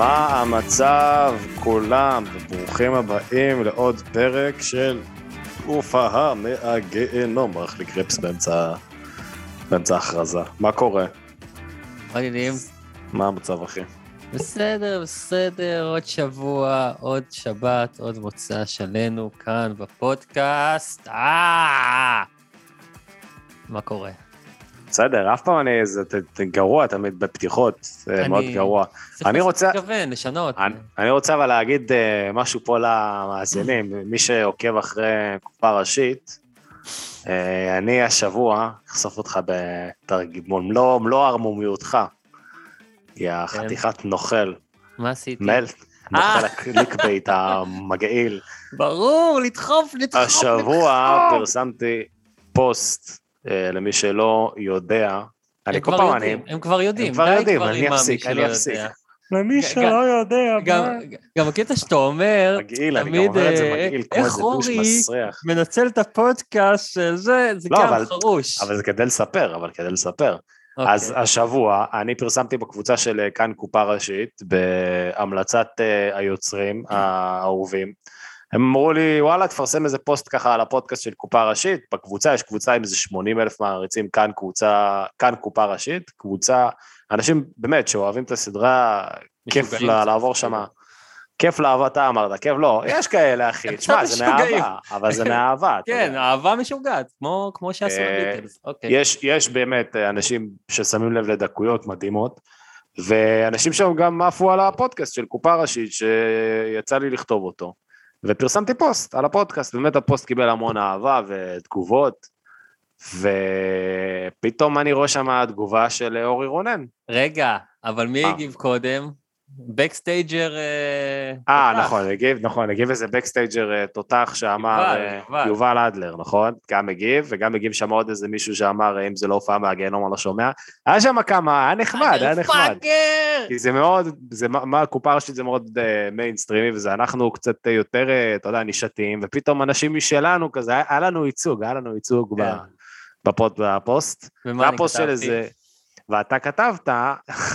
מה המצב כולם, וברוכים הבאים לעוד פרק של הופעה מהגיהנום. ערך לי קרפס באמצע באמצע ההכרזה. מה קורה? מה העניינים? מה המצב, אחי? בסדר, בסדר, עוד שבוע, עוד שבת, עוד מוצא שלנו כאן בפודקאסט. אה! מה קורה? בסדר, אף פעם אני... זה גרוע תמיד בפתיחות, זה מאוד גרוע. צריך אני רוצה- להתכוון, לשנות. אני- אני רוצה אבל להגיד אה, משהו פה למאזינים, מי שעוקב אחרי קופה ראשית, אה, אני השבוע אחשוף אותך בתרגיל, מלוא מלוא ערמומיותך, יא חתיכת נוכל, מה עשיתי? מל, אה. נוכל ה clickbait המגעיל. ברור, לדחוף, לדחוף, השבוע פרסמתי פוסט, למי שלא יודע, אני הם כל כבר פעם אני... יודעים, הם כבר יודעים. הם כבר יודעים, אני אפסיק, אני אפסיק. למי שלא יודע, גם, גם הקטע שאתה אומר, מגעיל, אני גם אומר את זה אה, מגעיל, כמו איך איזה דוש אורי מסריח. מנצל את הפודקאסט של זה, זה לא, גם אבל- חרוש. אבל זה כדי לספר, אבל כדי לספר. אוקיי. אז השבוע אני פרסמתי בקבוצה של אה, כאן קופה ראשית, בהמלצת אה, היוצרים האהובים. הם אמרו לי, וואלה, תפרסם איזה פוסט ככה על הפודקאסט של קופה ראשית. בקבוצה יש קבוצה עם איזה 80 אלף מעריצים, כאן קבוצה, כאן קופה ראשית. קבוצה, אנשים באמת שאוהבים את הסדרה, כיף לה- לעבור שם. כיף לאהבה, אתה אמרת, כיף לא, יש כאלה אחי, תשמע, זה. מאהבה, אבל זה מאהבה, כן. אהבה משוגעת, כמו כמו שעשו אה, הביטלס. אוקיי. יש, יש באמת אה, אנשים ששמים לב לדקויות מדהימות, ואנשים שם גם עפו על הפודקאסט של קופה ראשית, שיצא לי לכתוב אותו. ופרסמתי פוסט על הפודקאסט, באמת הפוסט קיבל המון אהבה ותגובות, ופתאום אני רואה שם תגובה של אורי רונן. רגע, אבל מי אה. הגיב קודם? backstager... אה, תותח. נכון, הגיב, נכון, הגיב איזה backstager אה, תותח שאמר, יובל, אה, יובל. יובל אדלר, נכון? גם הגיב, וגם הגיב שם עוד איזה מישהו שאמר, אה, אם זה לא הופעה מהגיהנום, אני לא שומע. היה שם כמה, היה נחמד, היה נחמד. כי זה מאוד, זה מה, מה קופה ראשית זה מאוד אה, מיינסטרימי, וזה אנחנו קצת יותר, אתה יודע, נישתיים, ופתאום אנשים משלנו כזה, היה, לנו ייצוג, היה לנו ייצוג כן. בפוסט. ומה אני כתבתי? ואתה כתבת,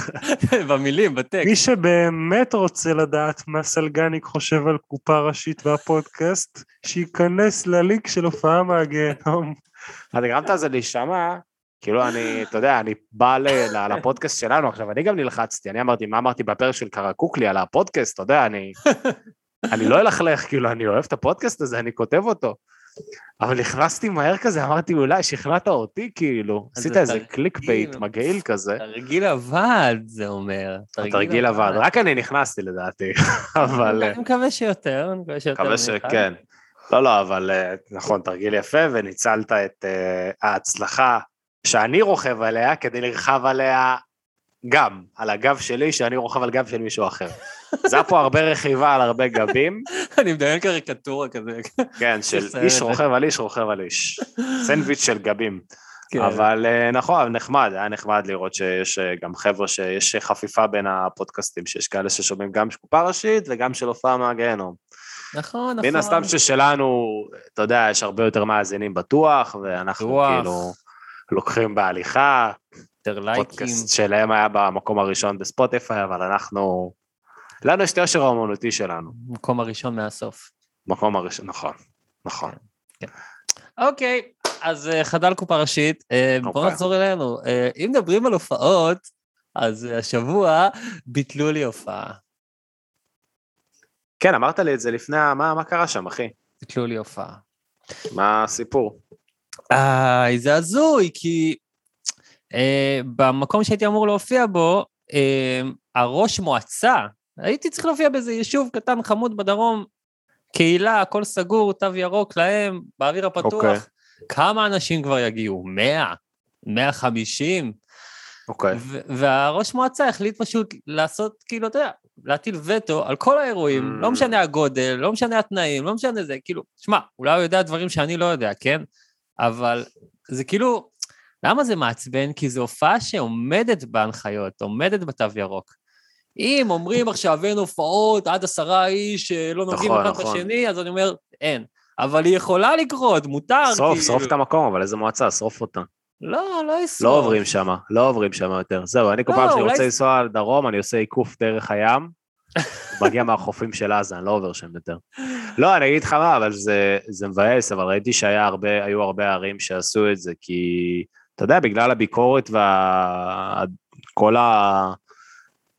במילים, בטקסט. מי שבאמת רוצה לדעת מה סלגניק חושב על קופה ראשית והפודקאסט, שייכנס ללינק של הופעה מהגיהנום. אתה גרמת לזה להישמע, כאילו אני, אתה יודע, אני בא לפודקאסט שלנו, עכשיו אני גם נלחצתי, אני אמרתי, מה אמרתי בפרק של קרקוקלי על הפודקאסט, אתה יודע, אני, אני לא אלכלך, כאילו, אני אוהב את הפודקאסט הזה, אני כותב אותו. אבל נכנסתי מהר כזה, אמרתי, אולי שכנעת אותי, כאילו, עשית זה איזה תרגיל. clickbait מגעיל כזה. תרגיל עבד, זה אומר. התרגיל עבד, רק אני נכנסתי לדעתי, אבל... אני מקווה שיותר, אני מקווה שיותר. מקווה. שכן. לא, לא, אבל אה, נכון, תרגיל יפה, וניצלת את אה, ההצלחה שאני רוכב עליה כדי לרחב עליה גם, על הגב שלי, שאני רוכב על גב של מישהו אחר. זה היה פה הרבה רכיבה על הרבה גבים, אני מדמיין קריקטורה כזה. כן, של. איש רוכב על איש רוכב על איש. סנדוויץ' של גבים. כן. אבל אה, נכון, נחמד, היה נחמד לראות שיש אה, גם חבר'ה שיש חפיפה בין הפודקאסטים, שיש כאלה ששומעים גם של קופה ראשית וגם של הופעה מהגיהנום. נכון, נכון. מן הסתם ששלנו, אתה יודע, יש הרבה יותר מאזינים בטוח, ואנחנו. כאילו לוקחים בהליכה, יותר לייקים. פודקאסט שלהם היה במקום הראשון בספוטיפיי, אבל אנחנו, לנו יש את היושר האומנותי שלנו, מקום הראשון מהסוף. מקום הראשון, נכון, נכון. אוקיי, אז אה, חדל קופה ראשית, אה, בואו אוקיי. נחזור אלינו. אה, אם מדברים על הופעות, אז השבוע ביטלו לי הופעה. כן, אמרת לי את זה לפני, מה, מה קרה שם, אחי? ביטלו לי הופעה. מה הסיפור? איי, זה הזוי, כי במקום שהייתי אמור להופיע בו, אה, הראש מועצה הייתי צריך להופיע באיזה יישוב קטן חמוד בדרום, קהילה, הכל סגור, תו ירוק להם, באוויר הפתוח. אוקיי. כמה אנשים כבר יגיעו? 100? 150? אוקיי. ו- והראש מועצה החליט פשוט לעשות, כאילו, אתה יודע, להטיל וטו על כל האירועים, Mm. לא משנה הגודל, לא משנה התנאים, לא משנה זה, כאילו, שמע, אולי הוא יודע דברים שאני לא יודע, כן? אבל זה כאילו, למה זה מעצבן? כי זו הופעה שעומדת בהנחיות, עומדת בתו ירוק. אם אומרים עכשיו אין הופעות עד עשרה איש שלא נוגעים נכון, אחד נכון. בשני, אז אני אומר, אין. אבל היא יכולה לקרות, מותר, שרוף, כאילו. שרוף את המקום, אבל איזה מועצה, שרוף אותה. לא, לא ישרוף. לא עוברים שם, לא עוברים שם יותר. זהו, אני כל לא, פעם שאני אולי- רוצה לנסוע לדרום, אני עושה עיקוף דרך הים, מגיע מהחופים של עזה, אני לא עובר שם יותר. לא, אני אגיד לך מה, אבל זה, זה מבאס, אבל ראיתי שהיו הרבה, הרבה ערים שעשו את זה, כי, אתה יודע, בגלל הביקורת וכל ה...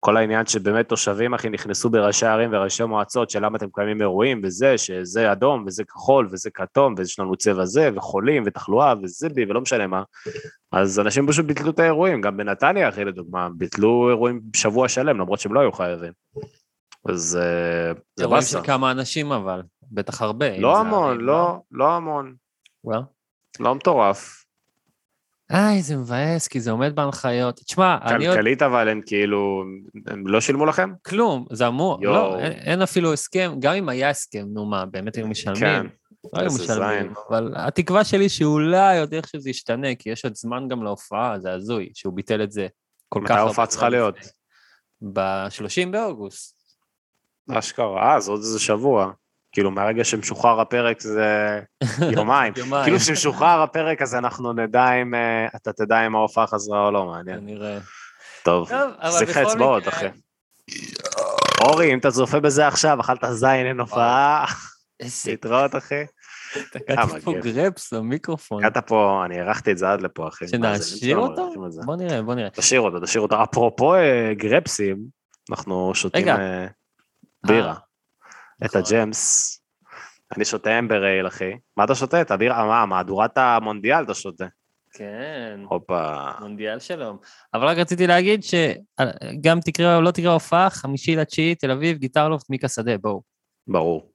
כל העניין שבאמת תושבים, אחי, נכנסו בראשי ערים וראשי מועצות, של למה אתם מקיימים אירועים, וזה, שזה אדום, וזה כחול, וזה כתום, ויש לנו צבע זה, וחולים, ותחלואה, וזיבי, ולא משנה מה. אז אנשים פשוט ביטלו את האירועים, גם בנתניה, אחי, לדוגמה, ביטלו אירועים שבוע שלם, למרות שהם לא היו חייבים. אז אה, זה אירועים באסה. של כמה אנשים אבל, בטח הרבה. לא המון, ערים, לא, לא המון. לא מטורף. איי, זה מבאס, כי זה עומד בהנחיות. תשמע, אני עוד... כלכלית אבל הם כאילו, הם לא שילמו לכם? כלום, זה אמור, יואו. לא, אין, אין אפילו הסכם, גם אם היה הסכם, נו מה, באמת היו משלמים? כן. לא היו משלמים. אבל התקווה שלי שאולי עוד איך שזה ישתנה, כי יש עוד זמן גם להופעה, זה הזוי, שהוא ביטל את זה כל כך מתי ההופעה צריכה להיות? לפני. ב-30 באוגוסט. אשכרה, אה, זה עוד איזה שבוע. כאילו, מהרגע שמשוחרר הפרק זה יומיים. יומיים. כאילו, כשמשוחרר הפרק, אז אנחנו נדע אם, אה, אתה תדע אם ההופעה חזרה או לא, מעניין. כנראה. טוב, בכל אצבעות, אחי. אורי, אם אתה צופה בזה עכשיו, אכלת זין, אין הופעה, איזה... להתראות, אחי. תקעתי פה מגניב. גרפס במיקרופון. הגעת פה, אני הארכתי את זה עד לפה, אחי. שנשאיר שלנו אותו? בוא נראה, בוא נראה. תשאיר אותו, תשאיר אותו. אפרופו אה, גרפסים, אנחנו שותים. אה, בירה. את נכון. הג'מס. אני שותה אמבר אייל, אחי. מה אתה שותה? את הבירה, מה, מהדורת המונדיאל אתה שותה. כן. הופה. מונדיאל שלום. אבל רק רציתי להגיד שגם תקרה או לא תקרה הופעה, חמישי לתשיעי, תל אביב, גיטרלופט, מיקה שדה, בואו. ברור.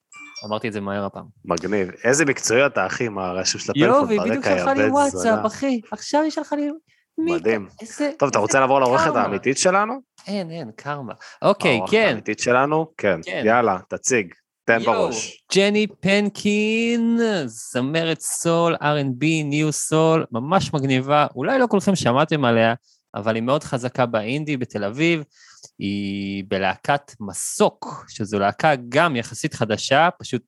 אמרתי את זה מהר הפעם. מגניב. איזה מקצועי אתה, אחי, עם הרעשים של הפלאפון והיא בדיוק ברקע, שלחה לי וואטסאפ. אחי. עכשיו היא שלחה לי... מדהים. איזה... טוב, אתה איזה רוצה לעבור לעורכת. האמיתית שלנו? אין, אין, קרמה. אוקיי, העורכת כן. האמיתית שלנו? כן. כן. יאללה, תציג. תן בראש. ג'ני פנקין, זמרת סול, R&B, ניו סול, ממש מגניבה. אולי לא כולכם שמעתם עליה, אבל היא מאוד חזקה באינדי בתל אביב. היא בלהקת מסוק, שזו להקה גם יחסית חדשה, פשוט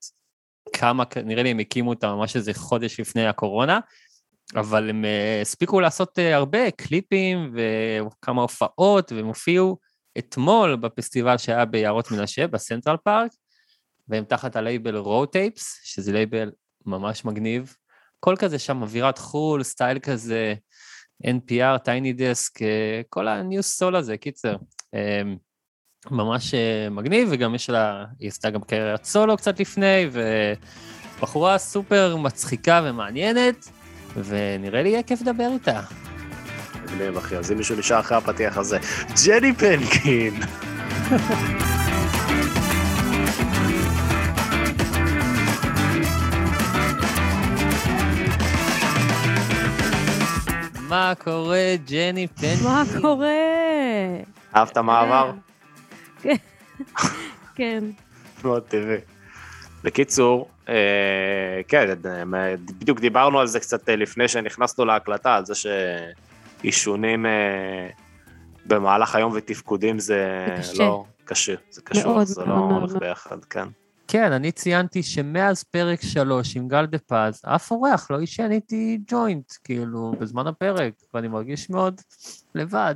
כמה, נראה לי הם הקימו אותה ממש איזה חודש לפני הקורונה, אבל הם אה, הספיקו לעשות אה, הרבה קליפים וכמה הופעות, והם הופיעו אתמול בפסטיבל שהיה ביערות מנשה, בסנטרל פארק, והם תחת הלייבל Raw Tapes, שזה לייבל ממש מגניב. כל כזה שם אווירת חו"ל, סטייל כזה, NPR, Tiny Desk, כל ה-neo soul הזה, קיצר. אה, ממש אה, מגניב, וגם יש לה, היא עשתה גם קריירת סולו קצת לפני, ובחורה סופר מצחיקה ומעניינת, ונראה לי יהיה כיף לדבר איתה. מגניב, אחי. אז אם מישהו נשאר אחרי הפתיח הזה, ג'ני פנקין. מה קורה, ג'ני פנקין? מה קורה? אהבת מעבר? כן. מאוד טבעי. בקיצור, אה, כן, אה, בדיוק דיברנו על זה קצת אה, לפני שנכנסנו להקלטה, על זה שעישונים אה, במהלך היום ותפקודים זה זה קשה. לא קשה, זה קשור, מאוד, זה לא מאוד, הולך. ביחד, כן. כן, אני ציינתי שמאז פרק שלוש עם גל דה פז, אף אורח לא עישן איתי ג'וינט, כאילו, בזמן הפרק, ואני מרגיש מאוד לבד.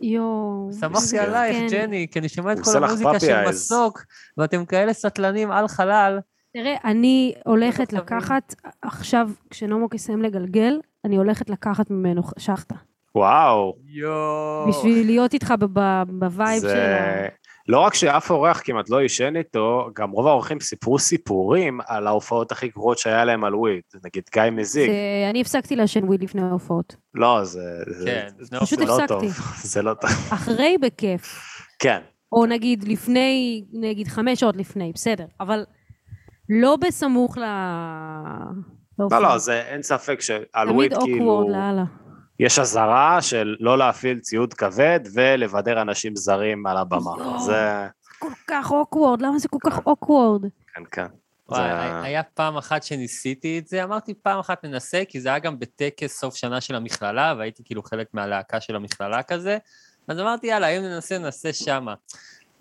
יואו. שמחתי. עלייך, כן. ג'ני, כי אני שומע את כל המוזיקה של eyes. מסוק, ואתם כאלה סטלנים על חלל. תראה, אני הולכת לקחת, עכשיו, כשנומוק יסיים לגלגל, אני הולכת לקחת ממנו שחטה. וואו, יואו. בשביל להיות איתך ב- ב- ב-vibe של זה... ה... לא רק שאף אורח כמעט לא עישן איתו, גם רוב האורחים סיפרו סיפורים על ההופעות הכי גרועות שהיה להם על וויד. נגיד גיא מזיג, זה- אני הפסקתי לעשן וויד לפני ההופעות. לא, זה... זה- כן, זה לפני פשוט לא הפסקתי. טוב, זה לא טוב. אחרי בכיף. כן, או נגיד לפני, נגיד חמש שעות לפני, בסדר, אבל לא בסמוך ל... לא, לא, זה אין ספק שעל תמיד וויד awkward כאילו, לאללה. יש אזהרה של לא להפעיל ציוד כבד ולבדר אנשים זרים על הבמה. יואו. זה, כל כך awkward, למה זה כל כך awkward? כן, כן. וואי, זה- היה פעם אחת שניסיתי את זה, אמרתי פעם אחת ננסה, כי זה היה גם בטקס סוף שנה של המכללה, והייתי כאילו חלק מהלהקה של המכללה כזה, אז אמרתי, יאללה, אם ננסה, ננסה שמה.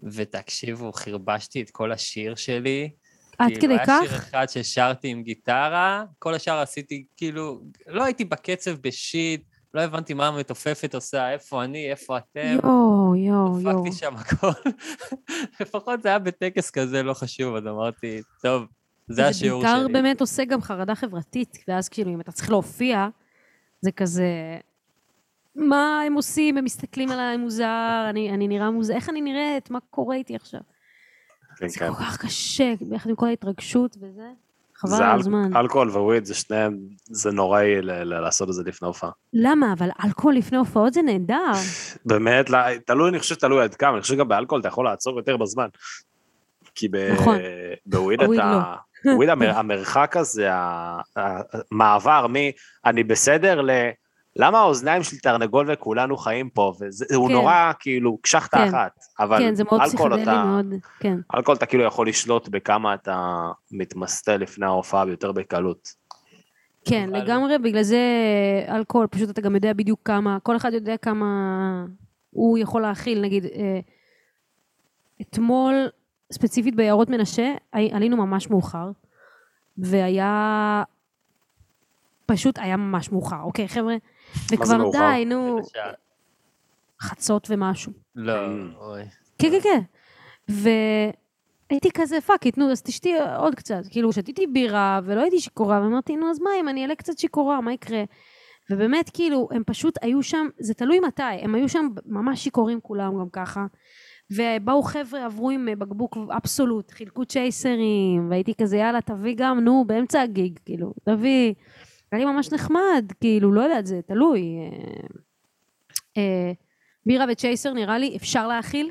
ותקשיבו, חרבשתי את כל השיר שלי. עד כאילו, כדי היה כך? שיר אחד ששרתי עם גיטרה, כל השאר עשיתי, כאילו, לא הייתי בקצב בשיט, לא הבנתי מה המתופפת עושה, איפה אני, איפה אתם. יואו, יואו, יואו. דפקתי שם הכל. לפחות זה היה בטקס כזה, לא חשוב, אז אמרתי, טוב, זה השיעור זה בעיקר שלי. באמת עושה גם חרדה חברתית, ואז כאילו, אם אתה צריך להופיע, זה כזה... מה הם עושים? הם מסתכלים עליי מוזר, אני, אני נראה מוזר, איך אני נראית? מה קורה איתי עכשיו? כן, זה כן. כל כך קשה, ביחד עם כל ההתרגשות וזה. חבל על אל- הזמן. אלכוהול וויד זה שניהם, זה נוראי ל- ל- לעשות את זה לפני הופעה. למה? אבל אלכוהול לפני הופעות זה נהדר. באמת, לא, תלוי, אני חושב שתלוי עד כמה, אני חושב שגם באלכוהול אתה יכול לעצור יותר בזמן. כי ב- נכון. בוויד בוויד אתה... בוויד המר- המרחק הזה, ה- המעבר מ... אני בסדר ל... למה האוזניים שלי תרנגול וכולנו חיים פה? והוא כן. נורא כאילו קשחת כן. אחת. אבל כן, זה מאוד אלכוהול אתה... מאוד, כן. אלכוהול אתה כאילו יכול לשלוט בכמה אתה מתמסטל לפני ההופעה ביותר בקלות. כן, אבל- לגמרי, בגלל זה אלכוהול, פשוט אתה גם יודע בדיוק כמה, כל אחד יודע כמה הוא יכול להכיל, נגיד, אה, אתמול, ספציפית ביערות מנשה, עלינו ממש מאוחר, והיה, פשוט היה ממש מאוחר, אוקיי, חבר'ה? וכבר? די, נו? חצות ומשהו. לא, Mm. אוי. כן, כן, כן. והייתי כזה, fuck it, נו, אז תשתי עוד קצת. כאילו, שתיתי בירה ולא הייתי שיכורה, ואמרתי, נו, אז מה אם אני אעלה קצת שיכורה, מה יקרה? ובאמת, כאילו, הם פשוט היו שם, זה תלוי מתי, הם היו שם ממש שיכורים כולם גם ככה. ובאו חבר'ה, עברו עם אה, בקבוק אבסולוט, חילקו צ'ייסרים, והייתי כזה, יאללה, תביא גם, נו, באמצע הגיג, כאילו, תביא. היה לי ממש נחמד, כאילו, לא יודעת, זה תלוי. אה, אה, בירה וצ'ייסר, נראה לי, אפשר להכיל.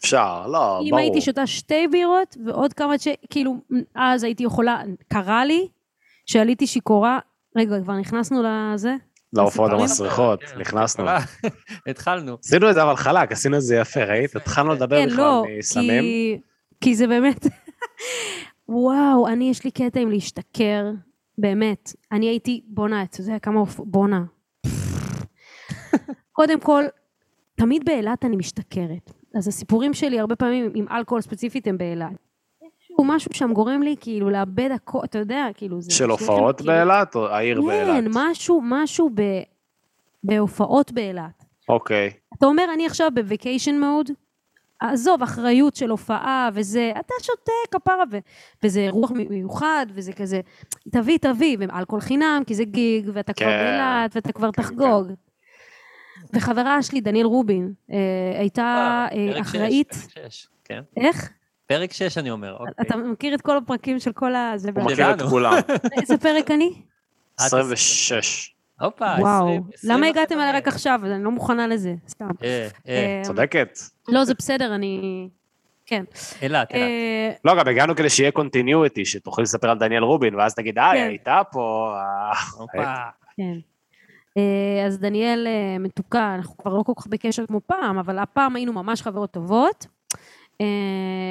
אפשר, לא, אם ברור. הייתי שותה שתי בירות ועוד כמה, צ'י- כאילו, אז הייתי יכולה, קרה לי שעליתי שיכורה, רגע, כבר נכנסנו לזה? להופעות? המסריחות, כן, נכנסנו. התחלנו. עשינו את זה אבל חלק, עשינו את זה יפה, ראית? התחלנו לדבר כן, בכלל לא, מסמים. כי, כי זה באמת, וואו, אני, יש לי קטע עם להשתכר, באמת. אני הייתי, בואנה, אתה יודע כמה, הופ- בואנה. קודם כל, תמיד באילת אני משתכרת. אז הסיפורים שלי הרבה פעמים עם אלכוהול ספציפית הם באילת. איכשהו משהו שם גורם לי כאילו לאבד הכל, אתה יודע, כאילו זה... של הופעות כאילו- באילת או העיר כן, באילת? משהו, משהו ב... בהופעות באילת. אוקיי. אתה אומר, אני עכשיו בווקיישן מוד, עזוב, אחריות של הופעה וזה, אתה שותה כפרה, ו- וזה אירוח מיוחד, וזה כזה, תביא, תביא, ואלכוהול חינם, כי זה גיג, ואתה כבר כן. באילת, ואתה כבר כן, תחגוג. וחברה שלי, דניאל רובין, אה, הייתה אה, פרק שש, אחראית, פרק שש, כן. איך? פרק 6 אני אומר, אוקיי. אתה מכיר את כל הפרקים של כל ה... זה הוא מכיר את. כולם. איזה פרק אני? 26. הופה, וואו, 20. למה 20 הגעתם אליי רק. עכשיו? אני לא מוכנה לזה, סתם. אה, אה, אה, צודקת. לא, זה בסדר, אני... כן. אילת, אילת. לא, גם הגענו כדי שיהיה continuity, שתוכלי לספר על דניאל רובין, ואז תגיד, אה, כן. היא הייתה פה. אה." כן. אז דניאל מתוקה, אנחנו כבר לא כל כך בקשר כמו פעם, אבל הפעם היינו ממש חברות טובות.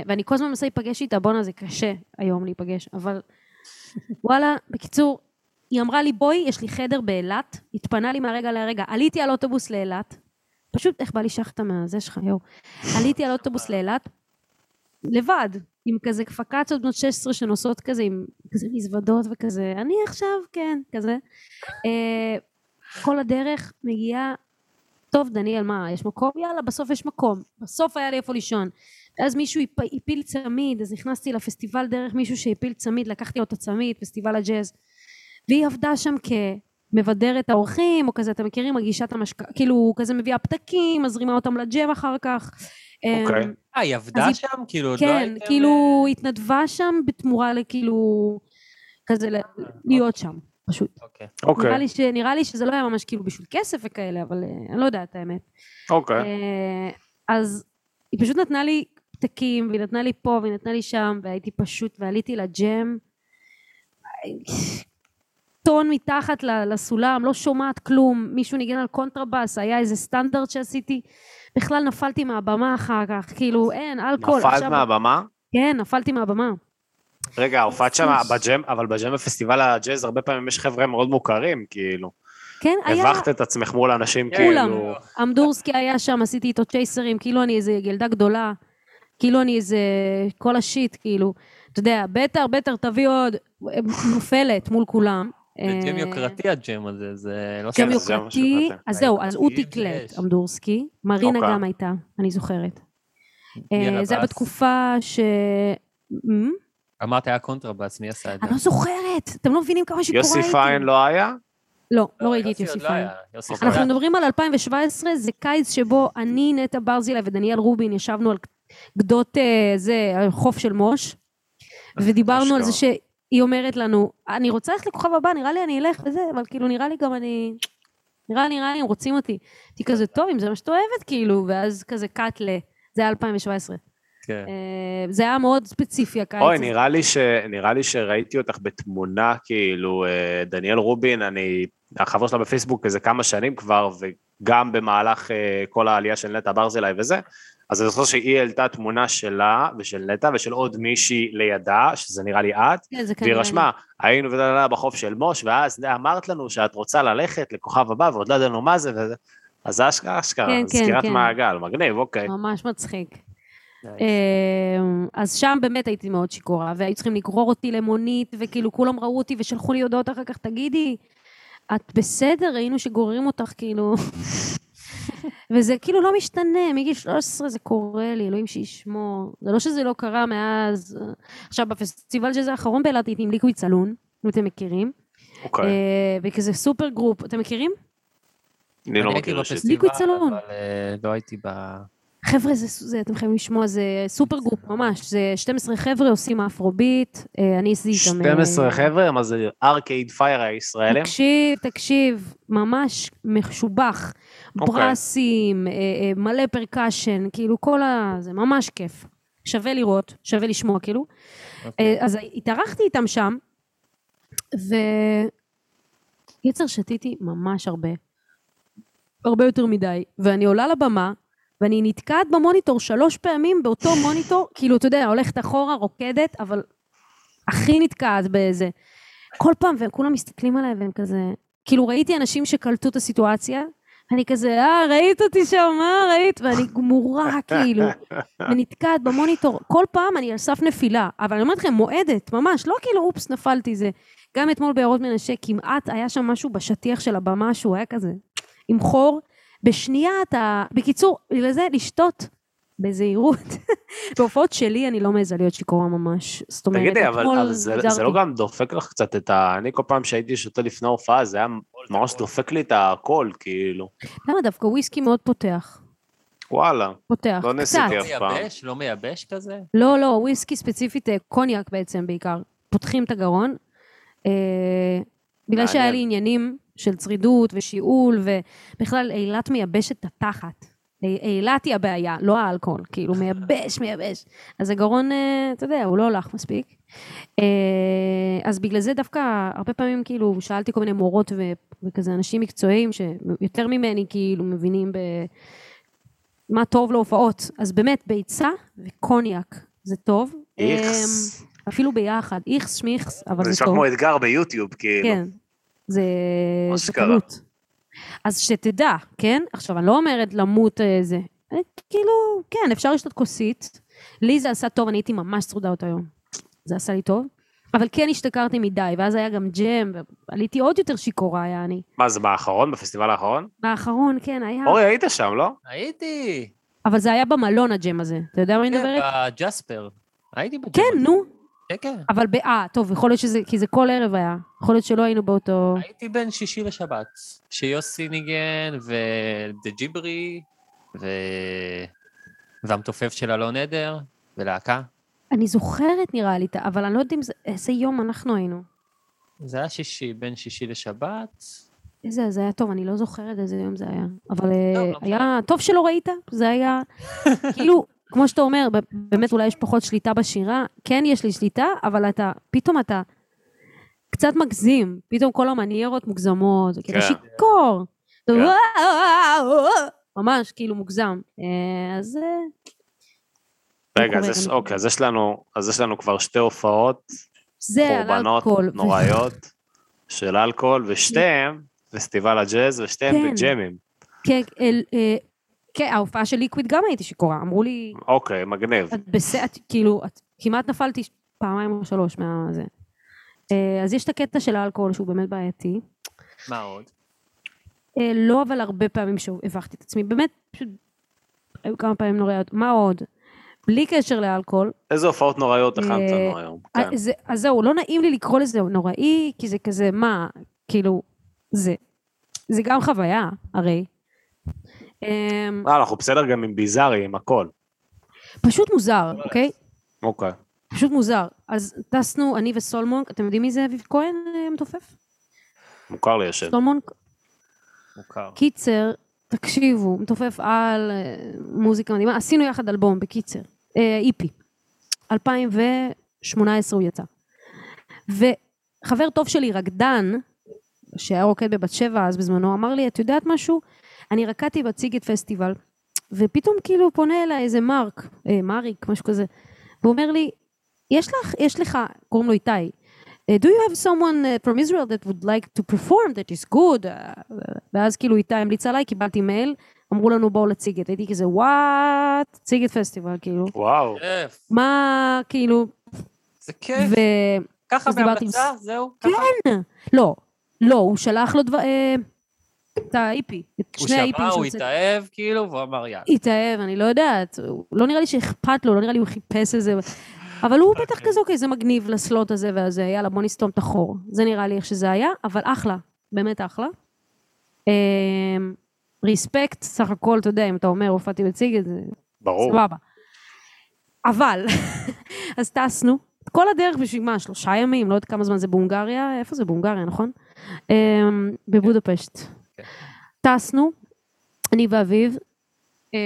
ואני כל הזמן מנסה להיפגש איתה, בואנה זה קשה היום להיפגש, אבל וואלה, בקיצור, היא אמרה לי בואי, יש לי חדר באילת, התפנה לי מהרגע להרגע, עליתי על אוטובוס לאילת, פשוט איך בא לי שחטה מהזה שלך, יואו, עליתי על אוטובוס לאילת, לבד, עם כזה פקצות בנות 16 שנוסעות כזה עם כזה מזוודות וכזה, אני עכשיו, כן, כזה. אה, כל הדרך מגיעה, טוב דניאל, מה, יש מקום? יאללה, בסוף יש מקום. בסוף היה לי איפה לישון. ואז מישהו הפ- הפיל צמיד, אז נכנסתי לפסטיבל דרך מישהו שהפיל צמיד, לקחתי לו את הצמיד, פסטיבל הג'אז. והיא עבדה שם כמבדרת האורחים, או כזה, אתם מכירים, מגישה את המשקע, כאילו, כזה מביאה פתקים, מזרימה אותם לג'ם אחר כך. אוקיי. אמ, אה, היא עבדה שם? כאילו, עוד לא כן. כאילו, התנדבה שם בתמורה לכאילו, כזה ל- להיות שם, פשוט. אוקיי. נראה אוקיי, לי, ש, נראה לי שזה לא היה ממש כאילו בשביל כסף וכאלה, אבל אה, אני לא יודעת האמת. אוקיי. אה, אז היא פשוט נתנה לי פתקים, והיא נתנה לי פה, והיא נתנה לי שם, והייתי פשוט, ועליתי לג'ם. טון מתחת לסולם, לא שומעת כלום, מישהו ניגן על קונטרבאס, היה איזה סטנדרט שעשיתי, בכלל נפלתי מהבמה אחר כך, כאילו אין, אלכוהול. נפלת עכשיו- מהבמה? כן, נפלתי מהבמה. רגע, הופעת שם בג'ם, אבל בג'ם בפסטיבל הג'אז הרבה פעמים יש חבר'ה מאוד מוכרים, כאילו. כן, היה... הבכת את עצמך מול אנשים כולם. כאילו... אמדורסקי היה שם, עשיתי איתו צ'ייסרים, כאילו אני איזה ילדה גדולה, כאילו אני איזה... כל ה-shit, כאילו. אתה יודע, better, better, תביא עוד, נופלת מול כולם. זה ג'ם אה, יוקרתי הג'ם הזה, זה לא ג'ם זה מה יוקרתי. אז זהו, אז הוא היוקרתי תקלט. אמדורסקי, מרינה אוקיי. גם הייתה, אני זוכרת. אה, זה היה? בתקופה ש... אמ? אמרת היה קונטרבאס, מי עשה את זה? אני לא זוכרת, אתם לא מבינים כמה שיכורה הייתי. יוסי פיין לא היה? לא, לא ראיתי את יוסי לא פיין. יוסי אנחנו. מדברים על 2017, זה קיץ שבו אני, נטע ברזילה ודניאל רובין ישבנו על גדות אה, זה, חוף של מוש, ודיברנו על זה שהיא אומרת לנו, אני רוצה ללכת לכוכב הבא, נראה לי אני אלך וזה, אבל כאילו נראה לי גם אני... נראה לי, נראה לי הם רוצים אותי. הייתי כזה, טוב, אם זה מה שאת אוהבת, כאילו, ואז כזה קאט ל... זה היה 2017. כן. אה, זה היה מאוד ספציפי, הקיץ אוי. נראה לי, ש... נראה לי שראיתי אותך בתמונה, כאילו, אה, דניאל רובין, אני החבר שלה בפייסבוק איזה כמה שנים כבר, וגם במהלך אה, כל העלייה של נטע ברזילי וזה, אז אני זוכר שהיא העלתה תמונה שלה ושל נטע ושל עוד מישהי לידה, שזה נראה לי את, כן, והיא רשמה, היינו ודללה בחוף של מוש, ואז אמרת לנו שאת רוצה ללכת לכוכב הבא, ועוד לא ידענו מה זה, וזה. אז זה אשכרה, אשכרה, כן, כן, סגירת כן. מעגל, מגניב, אוקיי. ממש מצחיק. אמ, אז שם באמת הייתי מאוד שיכורה, והיו צריכים לגרור אותי למונית, וכאילו כולם ראו אותי ושלחו לי הודעות אחר כך, תגידי, את בסדר? ראינו שגוררים אותך, כאילו... וזה כאילו לא משתנה, מגיל 13 זה קורה לי, אלוהים שישמור. זה לא שזה לא קרה מאז... עכשיו, בפסטיבל שזה האחרון באילת הייתי עם Liquid Saloon, אם אתם מכירים. אוקיי, אה, וכזה super group, אתם מכירים? אני לא מכיר ראשית. Saloon. אבל אה, לא הייתי ב... חבר'ה, זה, זה, אתם חייבים לשמוע, זה super group ממש, זה 12 חבר'ה עושים Afrobeat, אה, אני עשיתי איתם... אה, 12 חבר'ה, מה זה Arcade Fire הישראלים? תקשיב, תקשיב, ממש משובח. אוקיי. brass-ים, אה, אה, מלא percussion, כאילו כל ה... זה ממש כיף. שווה לראות, שווה לשמוע, כאילו. אוקיי. אה, אז התארחתי איתם שם, ויצר שתיתי ממש הרבה. הרבה יותר מדי. ואני עולה לבמה, ואני נתקעת במוניטור שלוש פעמים באותו מוניטור, כאילו, אתה יודע, הולכת אחורה, רוקדת, אבל הכי נתקעת באיזה... כל פעם, וכולם מסתכלים עליי והם כזה... כאילו, ראיתי אנשים שקלטו את הסיטואציה, ואני כזה, אה, ראית אותי שם, מה ראית? ואני גמורה, כאילו, ונתקעת במוניטור. כל פעם אני על סף נפילה, אבל אני אומרת לכם, מועדת, ממש, לא כאילו, אופס, נפלתי זה. גם אתמול בעיירות מנשה, כמעט היה שם משהו בשטיח של הבמה שהוא היה כזה, עם חור. בשנייה אתה... בקיצור, בגלל זה לשתות בזהירות. בהופעות שלי אני לא מעיזה להיות שיכורה ממש. זאת אומרת, תגידי, אבל אבל זה זה. לא גם דופק לך קצת את ה... אני כל פעם שהייתי שותה לפני הופעה, זה היה ממש דופק לי את הקול, כאילו. למה דווקא וויסקי מאוד פותח? וואלה, פותח, לא קצת. ניסיתי אף פעם. מייבש? לא מייבש כזה? לא, לא, וויסקי ספציפית, אה, קוניאק בעצם בעיקר. פותחים את הגרון. אה, בגלל שהיה לי עניינים של צרידות ושיעול, ובכלל אילת מייבשת את התחת. אי- אילת היא הבעיה, לא האלכוהול, כאילו מייבש, מייבש. אז הגרון, אה, אתה יודע, הוא לא הולך מספיק. אה, אז בגלל זה דווקא הרבה פעמים כאילו שאלתי כל מיני מורות ו- וכזה אנשים מקצועיים שיותר ממני כאילו מבינים ב... מה טוב להופעות. אז באמת, ביצה וקוניאק זה טוב. איכס. אמ, אפילו ביחד, איכס שמיכס, אבל זה זה נשמע טוב. כמו אתגר ביוטיוב, כאילו. כן, זה, זה אשכרה. אז שתדע, כן? עכשיו, אני לא אומרת למות אה, זה. אה, כאילו, כן, אפשר לשתות כוסית. לי זה עשה טוב, אני הייתי ממש צרודה אותו היום. זה עשה לי טוב. אבל כן השתכרתי מדי, ואז היה גם ג'ם, ועליתי עוד יותר שיכורה, היה אני. מה, זה באחרון? בפסטיבל האחרון? באחרון, כן, היה... אורי, היית שם, לא? הייתי. אבל זה היה במלון הג'ם הזה. אתה יודע מה אני כן, מדברת? בג'ספר. הייתי בג'ספר. כן, נו. כן, כן. אבל ב... אה, טוב, יכול להיות שזה... כי זה כל ערב היה. יכול להיות שלא היינו באותו... הייתי בין שישי לשבת, שיוסי ניגן, וג'יברי, ו... והמתופף של אלון עדר, ולהקה. אני זוכרת נראה לי, אבל אני לא יודעת זה... איזה יום אנחנו היינו. זה היה שישי, בין שישי לשבת. איזה, זה היה טוב, אני לא זוכרת איזה יום זה היה. אבל אה, לא היה... טוב שלא ראית, זה היה... כאילו, כמו שאתה אומר, באמת אולי יש פחות שליטה בשירה, כן יש לי שליטה, אבל אתה, פתאום אתה קצת מגזים, פתאום כל המניירות מוגזמות, אתה כן. שיכור. כן. ממש כאילו מוגזם. אה, אז אה, רגע, יש, גם- אוקיי, אז יש לנו, אז יש לנו כבר שתי הופעות חורבנות. נוראיות של אלכוהול, ושתיהם פסטיבל הג'אז, ושתיהם כן. בג'מים. כן, אל- אה, כן, ההופעה של ליקוויד גם הייתי שיכורה, אמרו לי, אוקיי, מגניב. את בסדר, את- כאילו, את כמעט נפלתי פעמיים או שלוש מהזה. אה, אז יש את הקטע של האלכוהול שהוא באמת בעייתי. מה עוד? אה, לא אבל הרבה פעמים שהבכתי את עצמי, באמת, פשוט, היו כמה פעמים נוראיות. מה עוד? בלי קשר לאלכוהול, איזה הופעות נוראיות הכנת אה, לנו היום. כן. אז זהו, לא נעים לי לקרוא לזה נוראי, כי זה כזה, מה, כאילו, זה, זה גם חוויה, הרי. אמ, אה, אנחנו בסדר גם עם ביזארי, עם הכל. פשוט מוזר, אוקיי? אוקיי. פשוט מוזר. אז טסנו, אני וסולמון, אתם יודעים מי זה אביב כהן אה, מתופף? מוכר לי השם. סולמון, מוכר. קיצר, תקשיבו, מתופף על אה, מוזיקה מדהימה, עשינו יחד אלבום, בקיצר, איפי. 2018 הוא יצא. וחבר טוב שלי, רקדן, שהיה רוקד בבת שבע אז בזמנו, אמר לי, את יודעת משהו? אני רקדתי בציגת פסטיבל, ופתאום כאילו פונה אליי איזה מרק, אה, מריק, משהו כזה, והוא אומר לי, יש לך, יש לך, קוראים לו איתי, "Uh, do you have someone uh, from Israel that would like to perform that is good? Uh, ואז כאילו איתי המליץ עליי, קיבלתי מייל, אמרו לנו בואו לציגת, הייתי כזה וואט, ציגת פסטיבל, כאילו, וואו. מה, כאילו, זה כיף. ו... ככה בהמלצה, זהו? ככה? כן, לא, לא, הוא שלח לו דבר, אה, את האיפי, את הוא שני האיפים שמע, הוא שהוצאתי. התאהב, כאילו, והוא אמר יאללה. התאהב, אני לא יודעת, הוא- לא נראה לי שאכפת לו, לא נראה לי הוא חיפש איזה... אבל הוא בטח כזה, אוקיי, זה מגניב לסלוט הזה והזה, יאללה, בוא נסתום את החור. זה נראה לי איך שזה היה, אבל אחלה, באמת אחלה. ריספקט, סך הכל, אתה יודע, אם אתה אומר, הופעתי בציגת, זה ברור. סבבה. אבל, אז טסנו, כל הדרך בשביל מה, שלושה ימים, לא יודעת כמה זמן זה בהונגריה, איפה זה בהונגריה, נכון? אמ, בבודפשט. כן. טסנו, אני ואביב. אמ,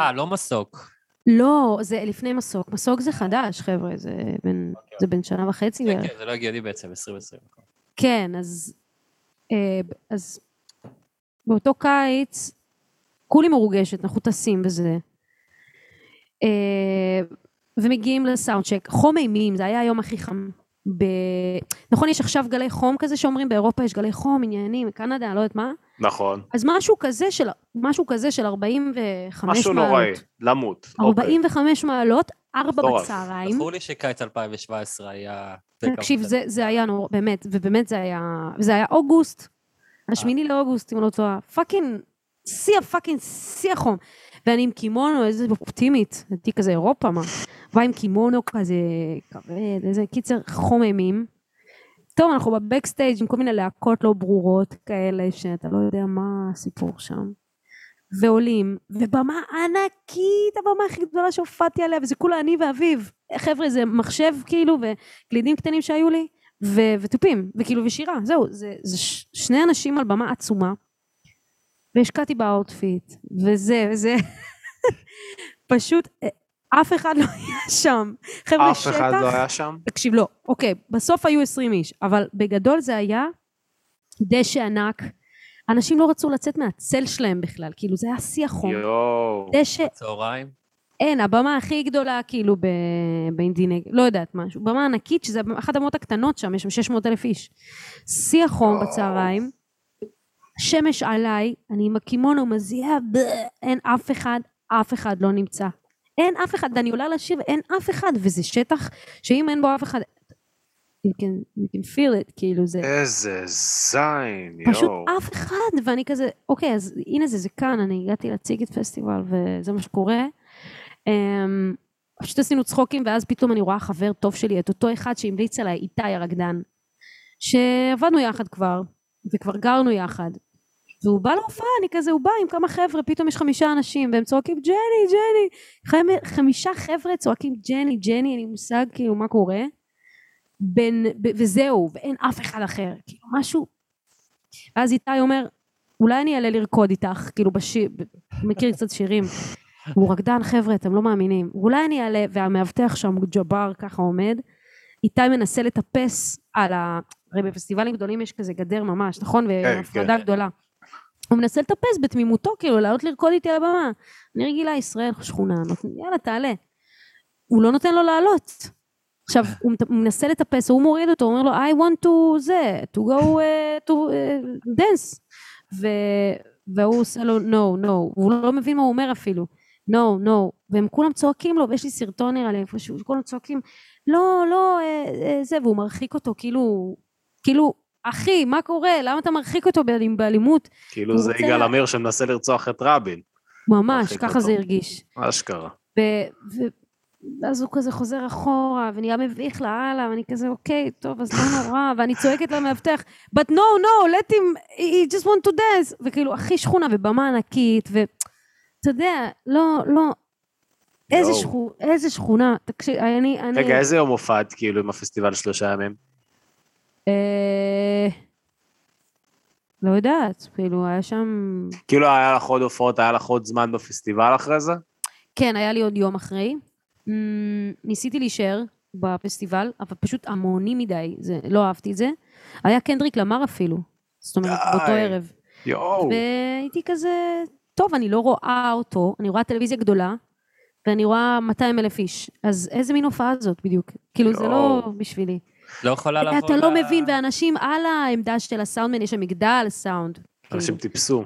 אה, לא מסוק. לא, זה לפני מסוק. מסוק זה חדש, חבר'ה, זה בין, זה בין שנה וחצי בערך. כן, זה לא הגיוני בעצם, 2020. כן, אז, אה, אז באותו קיץ, כולי מרוגשת, אנחנו טסים וזה. אה, ומגיעים לסאונד צ'ק, חום אימים, זה היה היום הכי חם. ב... נכון, יש עכשיו גלי חום כזה שאומרים, באירופה יש גלי חום, עניינים, קנדה, אני לא יודעת מה. נכון. אז משהו כזה של, משהו כזה של 45 משהו מעלות. נוראי. למות. אוקיי. 45 מעלות, 4 מטורף. בצהריים. זכור לי שקיץ 2017 היה... תקשיב, זה, זה היה נורא, באמת, ובאמת זה היה, זה היה אוגוסט, השמיני לאוגוסט, אם אני לא טועה, פאקינג, שיא הפאקינג, שיא החום. ואני עם קימונו, איזה אופטימית, הייתי כזה אירופה, מה. באה עם קימונו כזה כבד, איזה קיצר חום אימים. טוב, אנחנו ב-backstage עם כל מיני להקות לא ברורות כאלה, שאתה לא יודע מה הסיפור שם. ועולים, ובמה ענקית, הבמה הכי גדולה שהופעתי עליה, וזה כולה אני ואביב. חבר'ה, זה מחשב כאילו, וקלידים קטנים שהיו לי, ו- ותופים, וכאילו, ושירה, זהו, זה, זה ש- שני אנשים על במה עצומה, והשקעתי ב-outfit, וזה, וזה, פשוט, אף אחד לא היה שם. חבר'ה, אף אחד לא שטח- היה שם? תקשיב, לא, אוקיי, בסוף היו 20 איש, אבל בגדול זה היה דשא ענק. אנשים לא רצו לצאת מהצל שלהם בכלל, כאילו זה היה שיא החום. יואו. דשא, צהריים. אין, הבמה הכי גדולה כאילו ב- באינדינגב, לא יודעת משהו, במה ענקית, שזה אחת הבמות הקטנות שם, יש שם 600 אלף איש. שיא החום בצהריים, שמש עליי, אני עם הקימונו מזיעה, ב- אין אף אחד, אף אחד לא נמצא. אין אף אחד, אני עולה לשיר, אין אף אחד, וזה שטח שאם אין בו אף אחד, you can, you can feel it, כאילו זה... איזה זין, פשוט יואו. אף אחד, ואני כזה, אוקיי, אז הנה זה, זה כאן, אני הגעתי להציג את פסטיבל, וזה מה שקורה. אמ, פשוט עשינו צחוקים, ואז פתאום אני רואה חבר טוב שלי, את אותו אחד שהמליץ עליי, איתי הרקדן, שעבדנו יחד כבר, וכבר גרנו יחד. והוא בא להופעה, אני כזה, הוא בא עם כמה חבר'ה, פתאום יש חמישה אנשים, והם צועקים, ג'ני, ג'ני. חמ- חמישה חבר'ה צועקים, ג'ני, ג'ני, אין לי מושג כאילו מה קורה. בין, וזהו, ואין אף אחד אחר. כאילו, משהו ואז איתי אומר, אולי אני אעלה לרקוד איתך, כאילו בשיר, מכיר קצת שירים. הוא רקדן, חבר'ה, אתם לא מאמינים. אולי אני אעלה, והמאבטח שם, ג'בר, ככה עומד. איתי מנסה לטפס על ה... הרי בפסטיבלים גדולים יש כזה גדר ממש, נכון? והפרדה כן. גדולה. הוא מנסה לטפס בתמימותו, כאילו, לעלות לרקוד איתי על הבמה. אני רגילה, ישראל, שכונה, יאללה, תעלה. הוא לא נותן לו לעלות. עכשיו, הוא הוא מנסה לטפס, הוא מוריד אותו, הוא אומר לו, I want to זה, to go uh, to uh, dance. ו... והוא עושה לו, no, no, והוא לא מבין מה הוא אומר אפילו. no, no, והם כולם צועקים לו, ויש לי סרטון נראה לי איפשהו, שכולם צועקים, לא, לא, אה, אה, זה, והוא מרחיק אותו, כאילו, כאילו, אחי, מה קורה? למה אתה מרחיק אותו באלימ- באלימות? כאילו זה רוצה יגאל עמיר שמנסה לרצוח את רבין. ממש, ככה אותו. זה הרגיש. אשכרה. ו- ואז הוא כזה חוזר אחורה, ונהיה מביך לאללה, ואני כזה, אוקיי, טוב, אז לא נורא, ואני צועקת למאבטח, but no, no, let him, he just want to dance, וכאילו, הכי שכונה, ובמה ענקית, ואתה יודע, לא, לא, איזה. שכו, איזה שכונה, תקשיב, אני, אני, רגע, איזה יום הופעת כאילו עם הפסטיבל שלושה ימים? אה, לא יודעת, כאילו, היה שם, כאילו היה לך עוד הופעות, היה לך עוד זמן בפסטיבל אחרי זה? כן, היה לי עוד יום אחרי. ניסיתי להישאר בפסטיבל, אבל פשוט המוני מדי, זה, לא אהבתי את זה. היה קנדריק למר אפילו, זאת אומרת, די. באותו ערב. יואו. והייתי כזה, טוב, אני לא רואה אותו, אני רואה טלוויזיה גדולה, ואני רואה 200 אלף איש. אז איזה מין הופעה זאת בדיוק? כאילו, זה לא יואו. בשבילי. לא יכולה לבוא... אתה לא מבין, ואנשים על העמדה של הסאונדמן, יש שם מגדל סאונד. אנשים כאילו. טיפסו.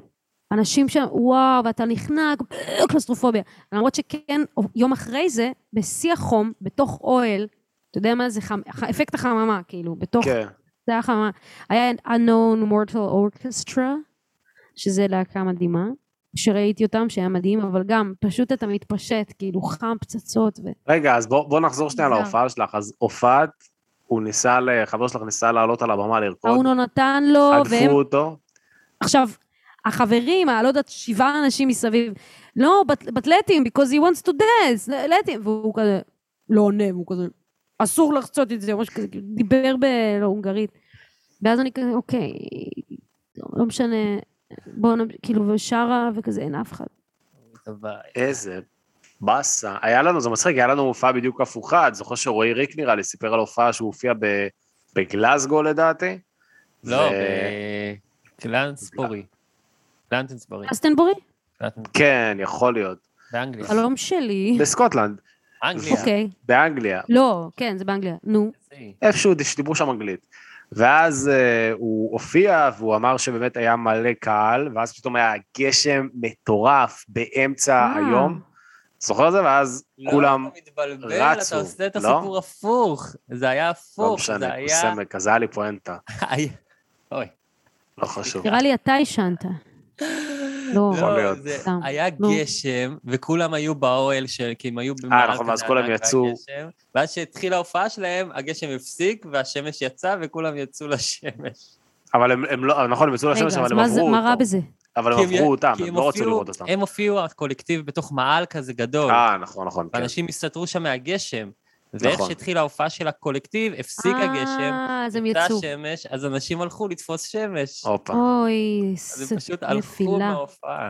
אנשים שם, וואו, ואתה נחנק, קלסטרופוביה. למרות שכן, יום אחרי זה, בשיא החום, בתוך אוהל, אתה יודע מה זה חם, אפקט החממה, כאילו, בתוך, כן. זה היה חממה. היה unknown mortal orchestra, שזה להקה מדהימה, שראיתי אותם, שהיה מדהים, אבל גם, פשוט אתה מתפשט, כאילו, חם, פצצות, ו... רגע, אז בוא בוא נחזור שנייה. להופעה שלך. אז הופעת, הוא ניסה, ל- חבר שלך ניסה לעלות על הבמה לרקוד, ההוא לא נתן לו, והם... הדפו אותו. עכשיו, החברים, הלא יודעת, שבעה אנשים מסביב, לא, but, but let him, because he wants to dance, let him, והוא כזה, לא עונה, והוא כזה, אסור לחצות את זה, משהו כזה, כאילו, דיבר בהונגרית. ואז אני כזה, אוקיי, לא, לא משנה, בואו נמשיך, כאילו, ושרה, וכזה, אין אף אחד. איזה באסה. היה לנו, זה מצחיק, היה לנו הופעה בדיוק הפוכה. את זוכר שרועי ריק נראה לי סיפר על הופעה שהוא הופיע ב- בגלזגו לדעתי? לא, בקלנסבורי. קלנטנסבורי. אסטנבורי? כן, יכול להיות. באנגליה. חלום שלי. בסקוטלנד, אנגליה. אוקיי. באנגליה. לא, כן, זה באנגליה. נו. איפשהו שדיברו שם אנגלית. ואז uh, הוא הופיע והוא אמר שבאמת היה מלא קהל, ואז פתאום היה גשם מטורף באמצע אה. היום. זוכר את זה? ואז כולם, לא, אתה מתבלבל, רצו, אתה עושה את לא? הסיפור הפוך. זה היה לא הפוך, משנה, זה היה... סמק, אז היה לי פואנטה, אוי. לא חשוב. נראה לי אתה עישנת. לא, לא. זה. היה נו. גשם, וכולם היו באוהל של, כי הם היו אה, נכון, ואז כולם יצאו. ואז שהתחילה ההופעה שלהם, הגשם הפסיק והשמש יצא וכולם יצאו לשמש. אבל הם, הם לא, נכון, הם יצאו לשמש, רגע, אבל אז הם מה זה- עברו מה רע אותו. בזה? אבל הם עברו אותם, הם לא רצו לראות אותם. הם הופיעו, הקולקטיב, בתוך מאהל כזה גדול. אה, נכון, נכון, כן. ואנשים הסתתרו שם מהגשם. ואיך נכון. שהתחילה ההופעה של הקולקטיב, הפסיק הגשם, אה, אז הם יצא יצאו. שמש, אז אנשים הלכו לתפוס שמש. הופה. אוי, אז הם פשוט הלכו. מההופעה.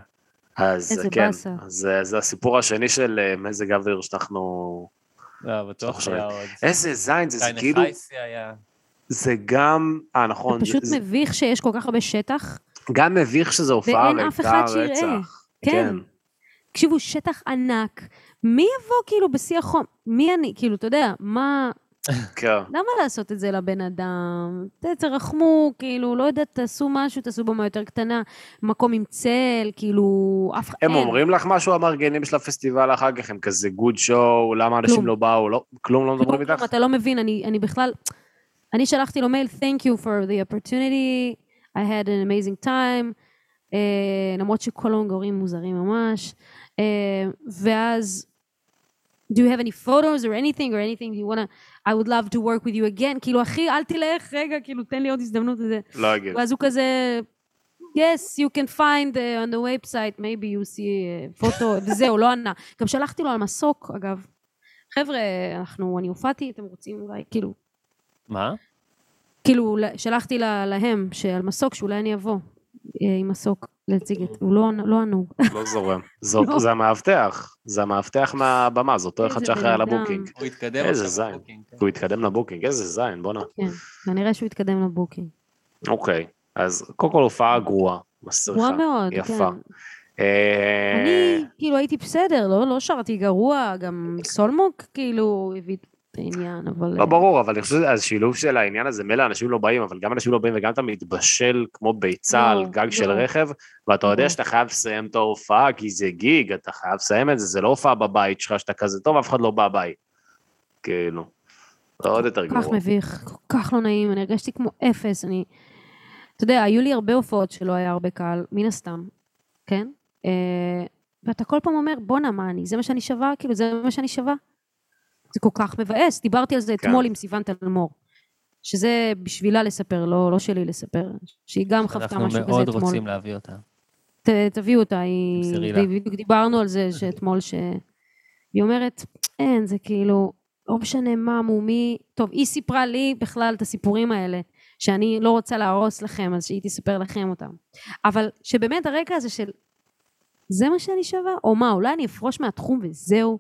אז איזה כן, באסה. אז זה הסיפור השני של אה, מזג האוויר שאנחנו... לא, בטוח עכשיו, היה עוד. איזה זין זה, כאילו. זה גם, אה נכון, זה זה- פשוט זה מביך שיש כל כך הרבה שטח. גם מביך שזו הופעה ואין אף אחד שיראה. רצח. כן. תקשיבו, שטח ענק. מי יבוא כאילו בשיא החום? מי אני? כאילו, אתה יודע, מה... כן. למה לעשות את זה לבן אדם? תרחמו, כאילו, לא יודעת, תעשו משהו, תעשו במה יותר קטנה, מקום עם צל, כאילו, אף אחד... הם. אומרים לך משהו המארגנים של הפסטיבל אחר כך, הם כזה גוד שואו, למה אנשים. לא באו, לא, כלום לא מדברים איתך? אתה לא מבין, אני בכלל... אני שלחתי לו מייל, thank you for the opportunity, I had an amazing time, uh, למרות שכל ההונגרים מוזרים ממש, uh, ואז, do you have any photos or anything or anything you wanna, I would love to work with you again, כאילו, אחי, אל תלך, רגע, כאילו, תן לי עוד הזדמנות וזה. לא אגיד. ואז הוא כזה, yes, you can find uh, on the website, maybe you see a photo, וזהו, לא ענה. גם שלחתי לו על מסוק, אגב. חבר'ה, אנחנו, אני הופעתי, אתם רוצים אולי, כאילו, מה? כאילו, שלחתי לה, להם, שעל מסוק, שאולי אני אבוא אה, עם מסוק. להציג את... הוא לא לא ענוג. לא זורם. זאת- לא. זה המאבטח, זה המאבטח מהבמה, זה אותו אחד שאחראי על. הבוקינג. הוא התקדם איזה עכשיו זין. כן. הוא התקדם לבוקינג, איזה זין, בואנה. כן, כנראה שהוא התקדם לבוקינג. אוקיי, אז קודם כל הופעה גרועה, מסריחה. גרוע מאוד, יפה. כן. אה, אני כאילו הייתי בסדר, לא לא שרתי גרוע, גם סולמוק כאילו הביא את העניין, אבל... לא ברור, אבל אני חושב שהשילוב של העניין הזה, מילא אנשים לא באים, אבל גם אנשים לא באים וגם אתה מתבשל כמו ביצה לא, על גג של לא. רכב, ואתה יודע לא. שאתה חייב לסיים את ההופעה, כי זה גיג, אתה חייב לסיים את זה, זה לא הופעה בבית שלך שאתה כזה טוב, אף אחד לא בא בית. כאילו, זה עוד יותר כל כך גרוע. מביך, כל כך לא נעים, אני הרגשתי כמו אפס, אני... אתה יודע, היו לי הרבה הופעות שלא היה הרבה קהל, מן הסתם, כן? אה, ואתה כל פעם אומר, בואנה, מה אני, זה מה שאני שווה? כאילו, זה מה שאני שווה? זה כל כך מבאס, דיברתי על זה כן. אתמול עם סיוון תלמור, שזה בשבילה לספר, לא, לא שלי לספר, שהיא גם חוותה אנחנו משהו כזה מאוד אתמול. רוצים להביא אותה. ת, תביאו אותה, היא... בדיוק דיברנו על זה שאתמול, שהיא אומרת, אין, זה כאילו, לא משנה מה, מו, מי... טוב, היא סיפרה לי בכלל את הסיפורים האלה, שאני לא רוצה להרוס לכם, אז שהיא תספר לכם אותם. אבל שבאמת הרקע הזה של, זה מה שאני שווה? או מה, אולי אני אפרוש מהתחום וזהו?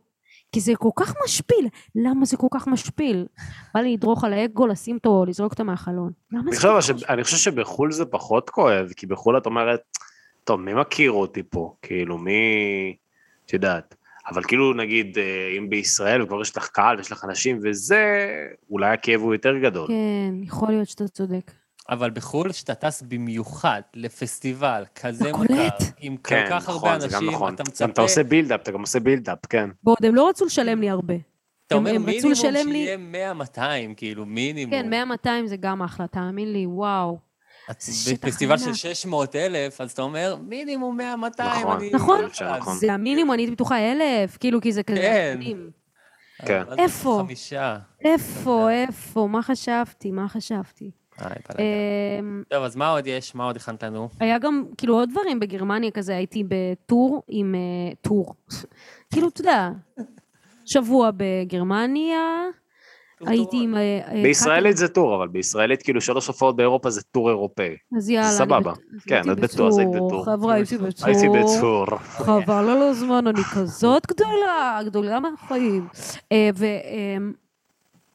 כי זה כל כך משפיל. למה זה כל כך משפיל? בא לי לדרוך על האגו, לשים אותו, לזרוק אותו מהחלון. למה אני זה חושב, כל. כך משפיל? אני חושב שבחו"ל זה פחות כואב, כי בחו"ל את אומרת, טוב, מי מכיר אותי פה? כאילו, מי... את יודעת. אבל כאילו, נגיד, אה, אם בישראל וכבר יש לך קהל ויש לך אנשים וזה, אולי הכאב הוא יותר גדול. כן, יכול להיות שאתה צודק. אבל בחו"ל, כשאתה טס במיוחד לפסטיבל כזה מוכר. עם כל כן, כך נכון, הרבה גם אנשים, נכון. אתה גם מצפה, אתה עושה build-up, אתה גם עושה build-up, כן. ועוד הם לא רצו לשלם לי הרבה. אתה אומר מינימום לשלם לי- שיהיה 100-200, כאילו מינימום. כן, 100-200 זה גם אחלה, תאמין לי, וואו. את בפסטיבל של ענק. 600 אלף, אז אתה אומר מינימום 100-200, נכון. אני... נכון. נכון. זה המינימום, אני הייתי בטוחה אלף, כאילו, כי זה כזה... כן. כן. איפה? חמישה. איפה, איפה, מה חשבתי, מה חשבתי? בלאגן. אמ, טוב, אז מה עוד יש? מה עוד הכנת לנו? היה גם, כאילו, עוד דברים בגרמניה כזה, הייתי בטור עם... אה, טור. כאילו, אתה יודע, שבוע בגרמניה, הייתי עם... אה, אה, בישראלית זה טור, אבל בישראלית כאילו שלוש הופעות באירופה זה טור אירופאי. אז יאללה, סבבה. כן, את בטור, אז היית בטור. חבר'ה, הייתי בטור. הייתי בטור. חבל על הזמן, אני כזאת גדולה, גדולה מהחיים.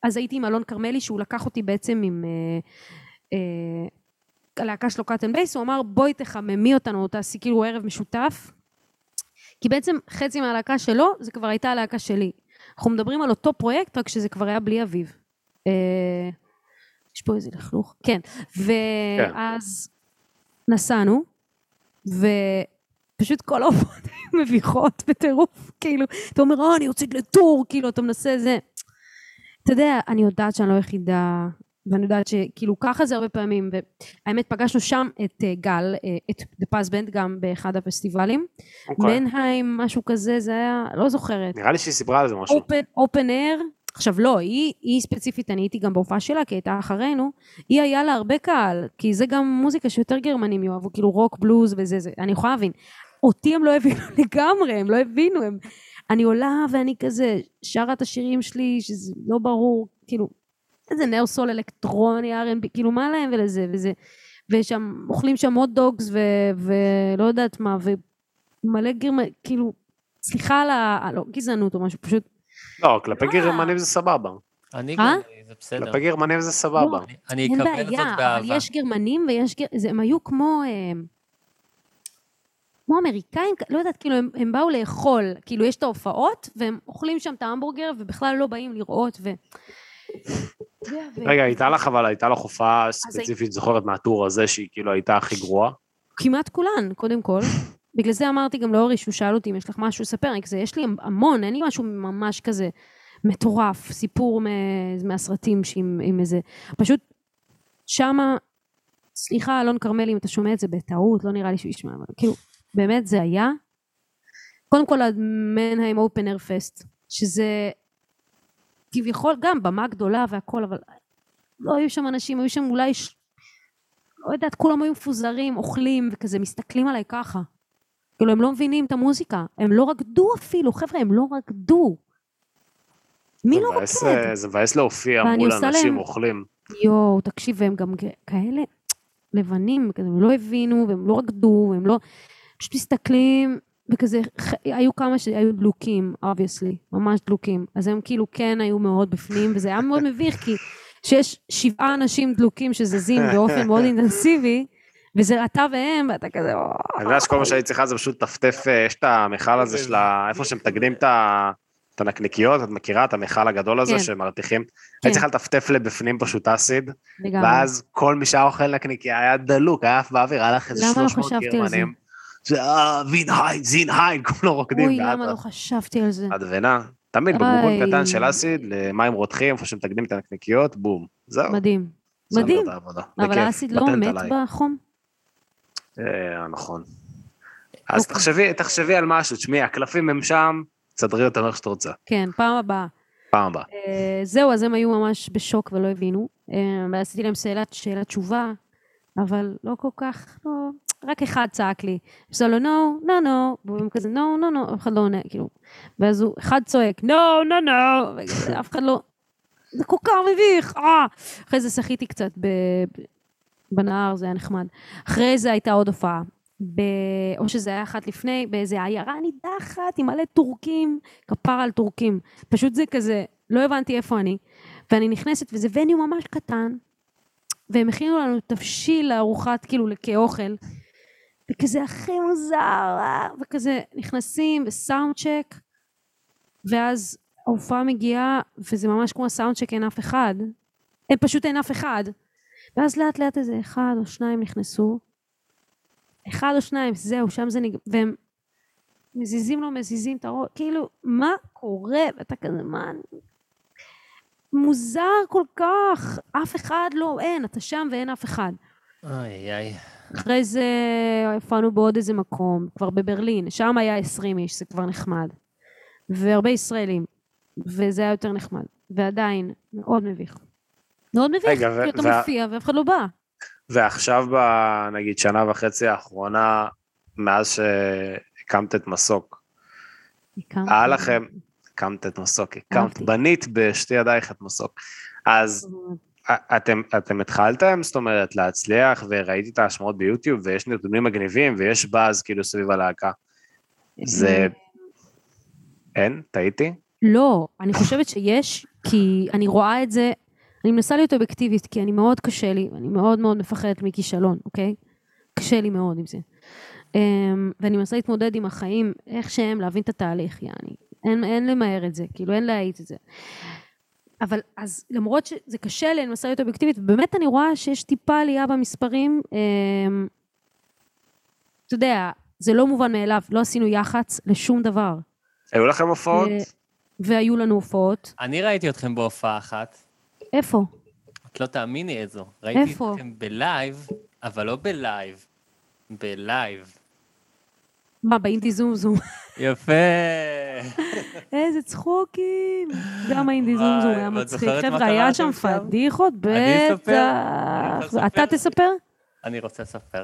ו... אז הייתי עם אלון כרמלי, שהוא לקח אותי בעצם עם... אה, אה, הלהקה שלו Cut N' Bass, הוא אמר בואי תחממי אותנו, תעשי כאילו ערב משותף. כי בעצם חצי מהלהקה שלו, זה כבר הייתה הלהקה שלי. אנחנו מדברים על אותו פרויקט, רק שזה כבר היה בלי אביב. אה, יש פה איזה לכלוך. כן. ואז נסענו, ופשוט כל ההופעות היו מביכות בטירוף, כאילו, אתה אומר, אה, אני יוצאת לטור, כאילו, אתה מנסה זה. אתה יודע, אני יודעת שאני לא היחידה, ואני יודעת שכאילו ככה זה הרבה פעמים, והאמת פגשנו שם את אה, גל, אה, את The Paz Band גם באחד הפסטיבלים, אוקיי. מנהיים, משהו כזה, זה היה, לא זוכרת. נראה לי שהיא סיפרה על זה משהו. אופן אייר, עכשיו לא, היא, היא ספציפית, אני הייתי גם בהופעה שלה, כי הייתה אחרינו, היא היה לה הרבה קהל, כי זה גם מוזיקה שיותר גרמנים יאהבו, כאילו רוק, בלוז וזה, זה, אני יכולה להבין. אותי הם לא הבינו לגמרי, הם לא הבינו, הם... אני עולה ואני כזה שרה את השירים שלי, שזה לא ברור, כאילו, איזה נאו סול אלקטרוני, R&B, כאילו מה להם ולזה, וזה, ושם, אוכלים שם הוט דוגס, ו- ולא יודעת מה, ומלא גרמנ... כאילו, סליחה על ה... לא גזענות או משהו, פשוט לא, כלפי אה. גרמנים זה סבבה. אני אה? גם, זה בסדר. כלפי גרמנים זה סבבה. אני- אני אין אקבל זאת בעיה, אבל באהבה. יש גרמנים ויש... גר- זה- הם היו כמו... כמו אמריקאים, לא יודעת, כאילו הם, הם באו לאכול, כאילו יש את ההופעות והם אוכלים שם את ההמבורגר ובכלל לא באים לראות ו... רגע, הייתה לך אבל, הייתה לך הופעה ספציפית, זוכרת מהטור הזה, שהיא כאילו הייתה הכי גרועה? כמעט כולן, קודם כל. בגלל זה אמרתי גם לאורי שהוא שאל אותי אם יש לך משהו לספר, כזה, יש לי המון, אין לי משהו ממש כזה מטורף, סיפור מהסרטים עם איזה, פשוט שמה, סליחה אלון כרמלי אם אתה שומע את זה בטעות, לא נראה לי שהוא ישמע, אבל כאילו, באמת זה היה. קודם כל המנהיים אופן אר פסט, שזה כביכול גם במה גדולה והכל, אבל לא היו שם אנשים, היו שם אולי ש... לא יודעת, כולם היו מפוזרים, אוכלים וכזה, מסתכלים עליי ככה. כאילו, הם לא מבינים את המוזיקה. הם לא רקדו אפילו, חבר'ה, הם לא רקדו. מי לא רוקד? אה, זה מבאס להופיע מול אנשים להם- אוכלים. יואו, תקשיב, והם גם כאלה... לבנים, הם לא הבינו, והם לא רקדו, והם לא... פשוט מסתכלים, וכזה, היו כמה שהיו דלוקים, obviously, ממש דלוקים. אז הם כאילו כן היו מאוד בפנים, וזה היה מאוד מביך, כי שיש שבעה אנשים דלוקים שזזים באופן מאוד אינטנסיבי, וזה אתה והם, ואתה כזה... אני יודע שכל מה שהיית צריכה זה פשוט טפטף, אה, יש את המכל הזה של ה... איפה שמתקנים את ה... את הנקניקיות, את מכירה את המכל הגדול הזה כן. שמרתיחים? כן. היית צריכה לטפטף לבפנים פשוט אסיד. ואז כל מי שהיה אוכל נקניקיה היה דלוק, היה עף באוויר, היה לך איזה למה לא 300 חשבתי על זה? גרמנים. זה אה, וין היין, זין היין, כולם רוקדים. אוי, למה לא חשבתי על זה? אדוונה, תמיד איי. קטן של אסיד, למים רותחים, איפה שמתקנים את הנקניקיות, בום. זהו. מדהים. מדהים. אבל האסיד לא מת. בחום? אה, נכון. אז אוקיי. תחשבי, תחשבי על משהו, תשמעי, הקלפים הם שם, תסדרי אותם איך שאת רוצה, כן, פעם הבאה. פעם הבאה. אה, זהו, אז הם היו ממש בשוק ולא הבינו. אה, ועשיתי להם שאלת, שאלת תשובה, אבל לא כל כך, לא, רק אחד צעק לי. עושה לו, no, no, no, והם כזה, no, no, no, אף אחד לא עונה, כאילו. ואז הוא, אחד צועק, no, no, וכזה, אף אחד לא, זה כל כך מביך, אה. אחרי זה שחיתי קצת בנהר, זה היה נחמד. אחרי זה הייתה עוד הופעה. או שזה היה אחת לפני, באיזה עיירה נידחת עם מלא טורקים, כפרה על טורקים. פשוט זה כזה, לא הבנתי איפה אני. ואני נכנסת, וזה וניו ממש קטן, והם הכינו לנו תבשיל לארוחת, כאילו, כאוכל, וכזה הכי מוזר, אה, וכזה נכנסים, וסאונד צ'ק, ואז ההופעה מגיעה, וזה ממש כמו הסאונד צ'ק, אין אף אחד. אין, פשוט אין אף אחד. ואז לאט לאט איזה אחד או שניים נכנסו, אחד או שניים, זהו, שם זה נגמר, והם מזיזים לו, מזיזים את הראש, כאילו, מה קורה? ואתה כזה, מה... מוזר כל כך, אף אחד לא, אין, אתה שם ואין אף אחד. אוי אוי. אחרי זה הופענו בעוד איזה מקום, כבר בברלין, שם היה 20 איש, זה כבר נחמד. והרבה ישראלים, וזה היה יותר נחמד. ועדיין, מאוד מביך. מאוד מביך, רגע, כי אתה וה- מופיע ואף אחד לא בא. ועכשיו, נגיד, שנה וחצי האחרונה, מאז שהקמת את מסוק. היה לכם, הקמת את מסוק, הקמת. בנית בשתי ידייך את מסוק. אז אתם, אתם התחלתם, זאת אומרת, להצליח, וראיתי את ההשמעות ביוטיוב, ויש נתונים מגניבים, ויש באז כאילו סביב הלהקה. זה... אין? טעיתי? לא, אני חושבת שיש, כי אני רואה את זה, אני מנסה להיות אובייקטיבית, כי אני מאוד קשה לי, אני מאוד מאוד מפחדת מכישלון, אוקיי? קשה לי מאוד עם זה. Um, ואני מנסה להתמודד עם החיים, איך שהם, להבין את התהליך, יעני. אין, אין למהר את זה, כאילו אין להאיט את זה. אבל אז למרות שזה קשה לי, אני מנסה להיות אובייקטיבית, ובאמת אני רואה שיש טיפה עלייה במספרים. Um, אתה יודע, זה לא מובן מאליו, לא עשינו יח"צ לשום דבר. היו לכם הופעות? אה, והיו לנו הופעות. אני ראיתי אתכם בהופעה אחת, איפה? את לא תאמיני איזו. ראיתי איפה? אתכם בלייב, אבל לא בלייב, בלייב. מה, באינדי זום זום? יפה. איזה צחוקים. גם האינדי זום זום היה מצחיק. חבר'ה, היה שם? פדיחות? בטח. אתה? תספר? אני רוצה לספר.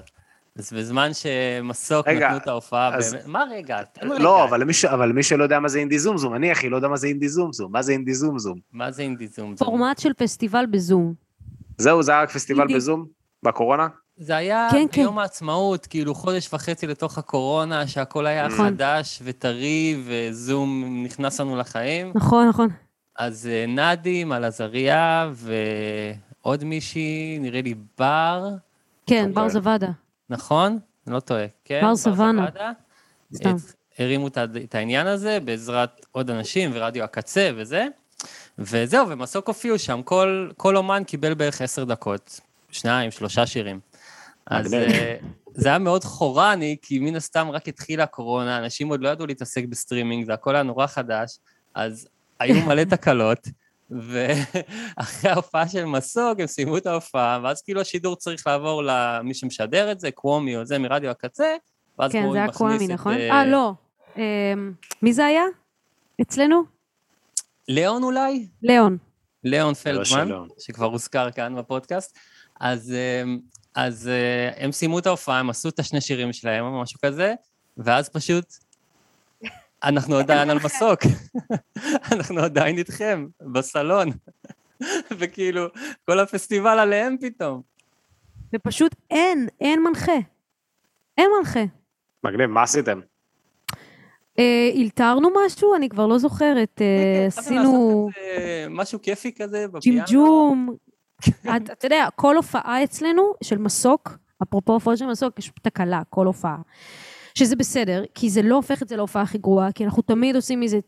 אז בזמן שמסוק רגע, נתנו את ההופעה, אז- באמת, מה רגע? תן רגע. לא, אבל למי ש- אבל למי שלא יודע מה זה אינדי זומזום, אני אחי לא יודע מה זה אינדי זומזום, מה זה אינדי זומזום? מה זה אינדי זום? זום? פורמט של פסטיבל בזום. זהו, זה היה רק פסטיבל אינדי. בזום? בקורונה? זה היה כן, כן. ביום העצמאות, כאילו חודש וחצי לתוך הקורונה, שהכל היה נכון. חדש וטרי, וזום נכנס לנו לחיים. נכון, נכון. אז אה, נאדים, על עזריה, ועוד מישהי, נראה לי בר, כן, אוקיי. בר זוואדה. נכון? אני לא טועה. כן? בר סוואנה. זוואדה. סתם. הרימו את העניין הזה בעזרת עוד אנשים ורדיו הקצה וזה. וזהו, ומסוק הופיעו שם, כל, כל אומן קיבל בערך עשר דקות, שניים, שלושה שירים. אז. אה, זה היה מאוד חרבני, כי מן הסתם רק התחילה הקורונה, אנשים עוד לא ידעו להתעסק בסטרימינג, זה הכל היה נורא חדש, אז היו מלא תקלות, ואחרי ההופעה של מסוק, הם סיימו את ההופעה, ואז כאילו השידור צריך לעבור למי שמשדר את זה, קוומי או זה מרדיו הקצה, ואז כן, זה היה קוואמי, את, נכון? אה, אה, לא. אמ, מי זה היה? אצלנו? ליאון אולי? ליאון. ליאון לא פלדמן, שלום. שכבר הוזכר כאן בפודקאסט. אז, אמ, אז אה, הם סיימו את ההופעה, הם עשו את השני שירים שלהם או משהו כזה, ואז פשוט, אנחנו עדיין על מסוק. אנחנו עדיין איתכם, בסלון. וכאילו, כל הפסטיבל עליהם פתאום. ופשוט אין, אין מנחה. אין מנחה. מגניב, מה עשיתם? אה, אלתרנו משהו? אני כבר לא זוכרת. אה, התחלתם לעשות עשינו איזה משהו כיפי כזה בפיאנו. ג'ימג'ום. את- אתה יודע, כל הופעה אצלנו של מסוק, אפרופו הופעות של מסוק, יש תקלה, כל הופעה. שזה בסדר, כי זה לא הופך את זה להופעה הכי גרועה, כי אנחנו תמיד עושים מזה,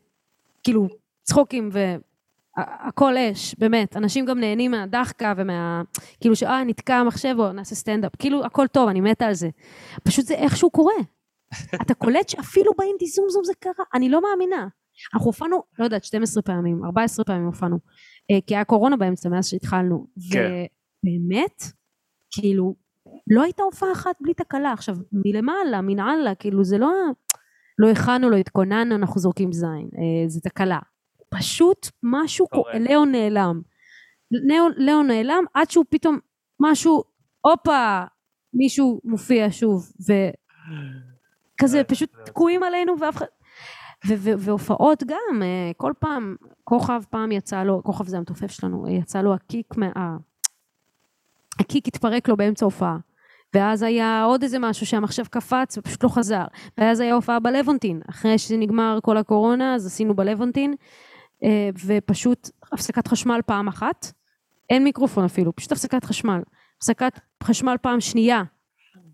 כאילו, צחוקים והכל אש, באמת. אנשים גם נהנים מהדחקה ומה... כאילו שאה, נתקע המחשב או נעשה סטנדאפ. כאילו, הכל טוב, אני מתה על זה. פשוט זה איכשהו קורה. אתה קולט שאפילו באינדי זום זום זה קרה, אני לא מאמינה. אנחנו הופענו, לא יודעת, 12 פעמים, 14 פעמים הופענו. אה, כי היה קורונה באמצע מאז שהתחלנו. כן. ובאמת, כאילו, לא הייתה הופעה אחת בלי תקלה. עכשיו, מלמעלה, מנעלה, כאילו, זה לא... לא הכנו, לא התכוננו, אנחנו זורקים זין. אה, זה תקלה. פשוט משהו. קורה. לאו נעלם. לאו, לאו נעלם עד שהוא פתאום משהו, הופה, מישהו מופיע שוב, וכזה פשוט תקועים עלינו ואף אחד... והופעות גם, אה, כל פעם, כוכב פעם יצא לו, כוכב זה המתופף שלנו, אה, יצא לו הקיק מה... הקיק התפרק לו באמצע הופעה. ואז היה עוד איזה משהו שהמחשב קפץ ופשוט לא חזר. ואז היה הופעה בלוונטין. אחרי שנגמר כל הקורונה, אז עשינו בלוונטין, אה, ופשוט הפסקת חשמל פעם אחת. אין מיקרופון אפילו, פשוט הפסקת חשמל. הפסקת חשמל פעם שנייה.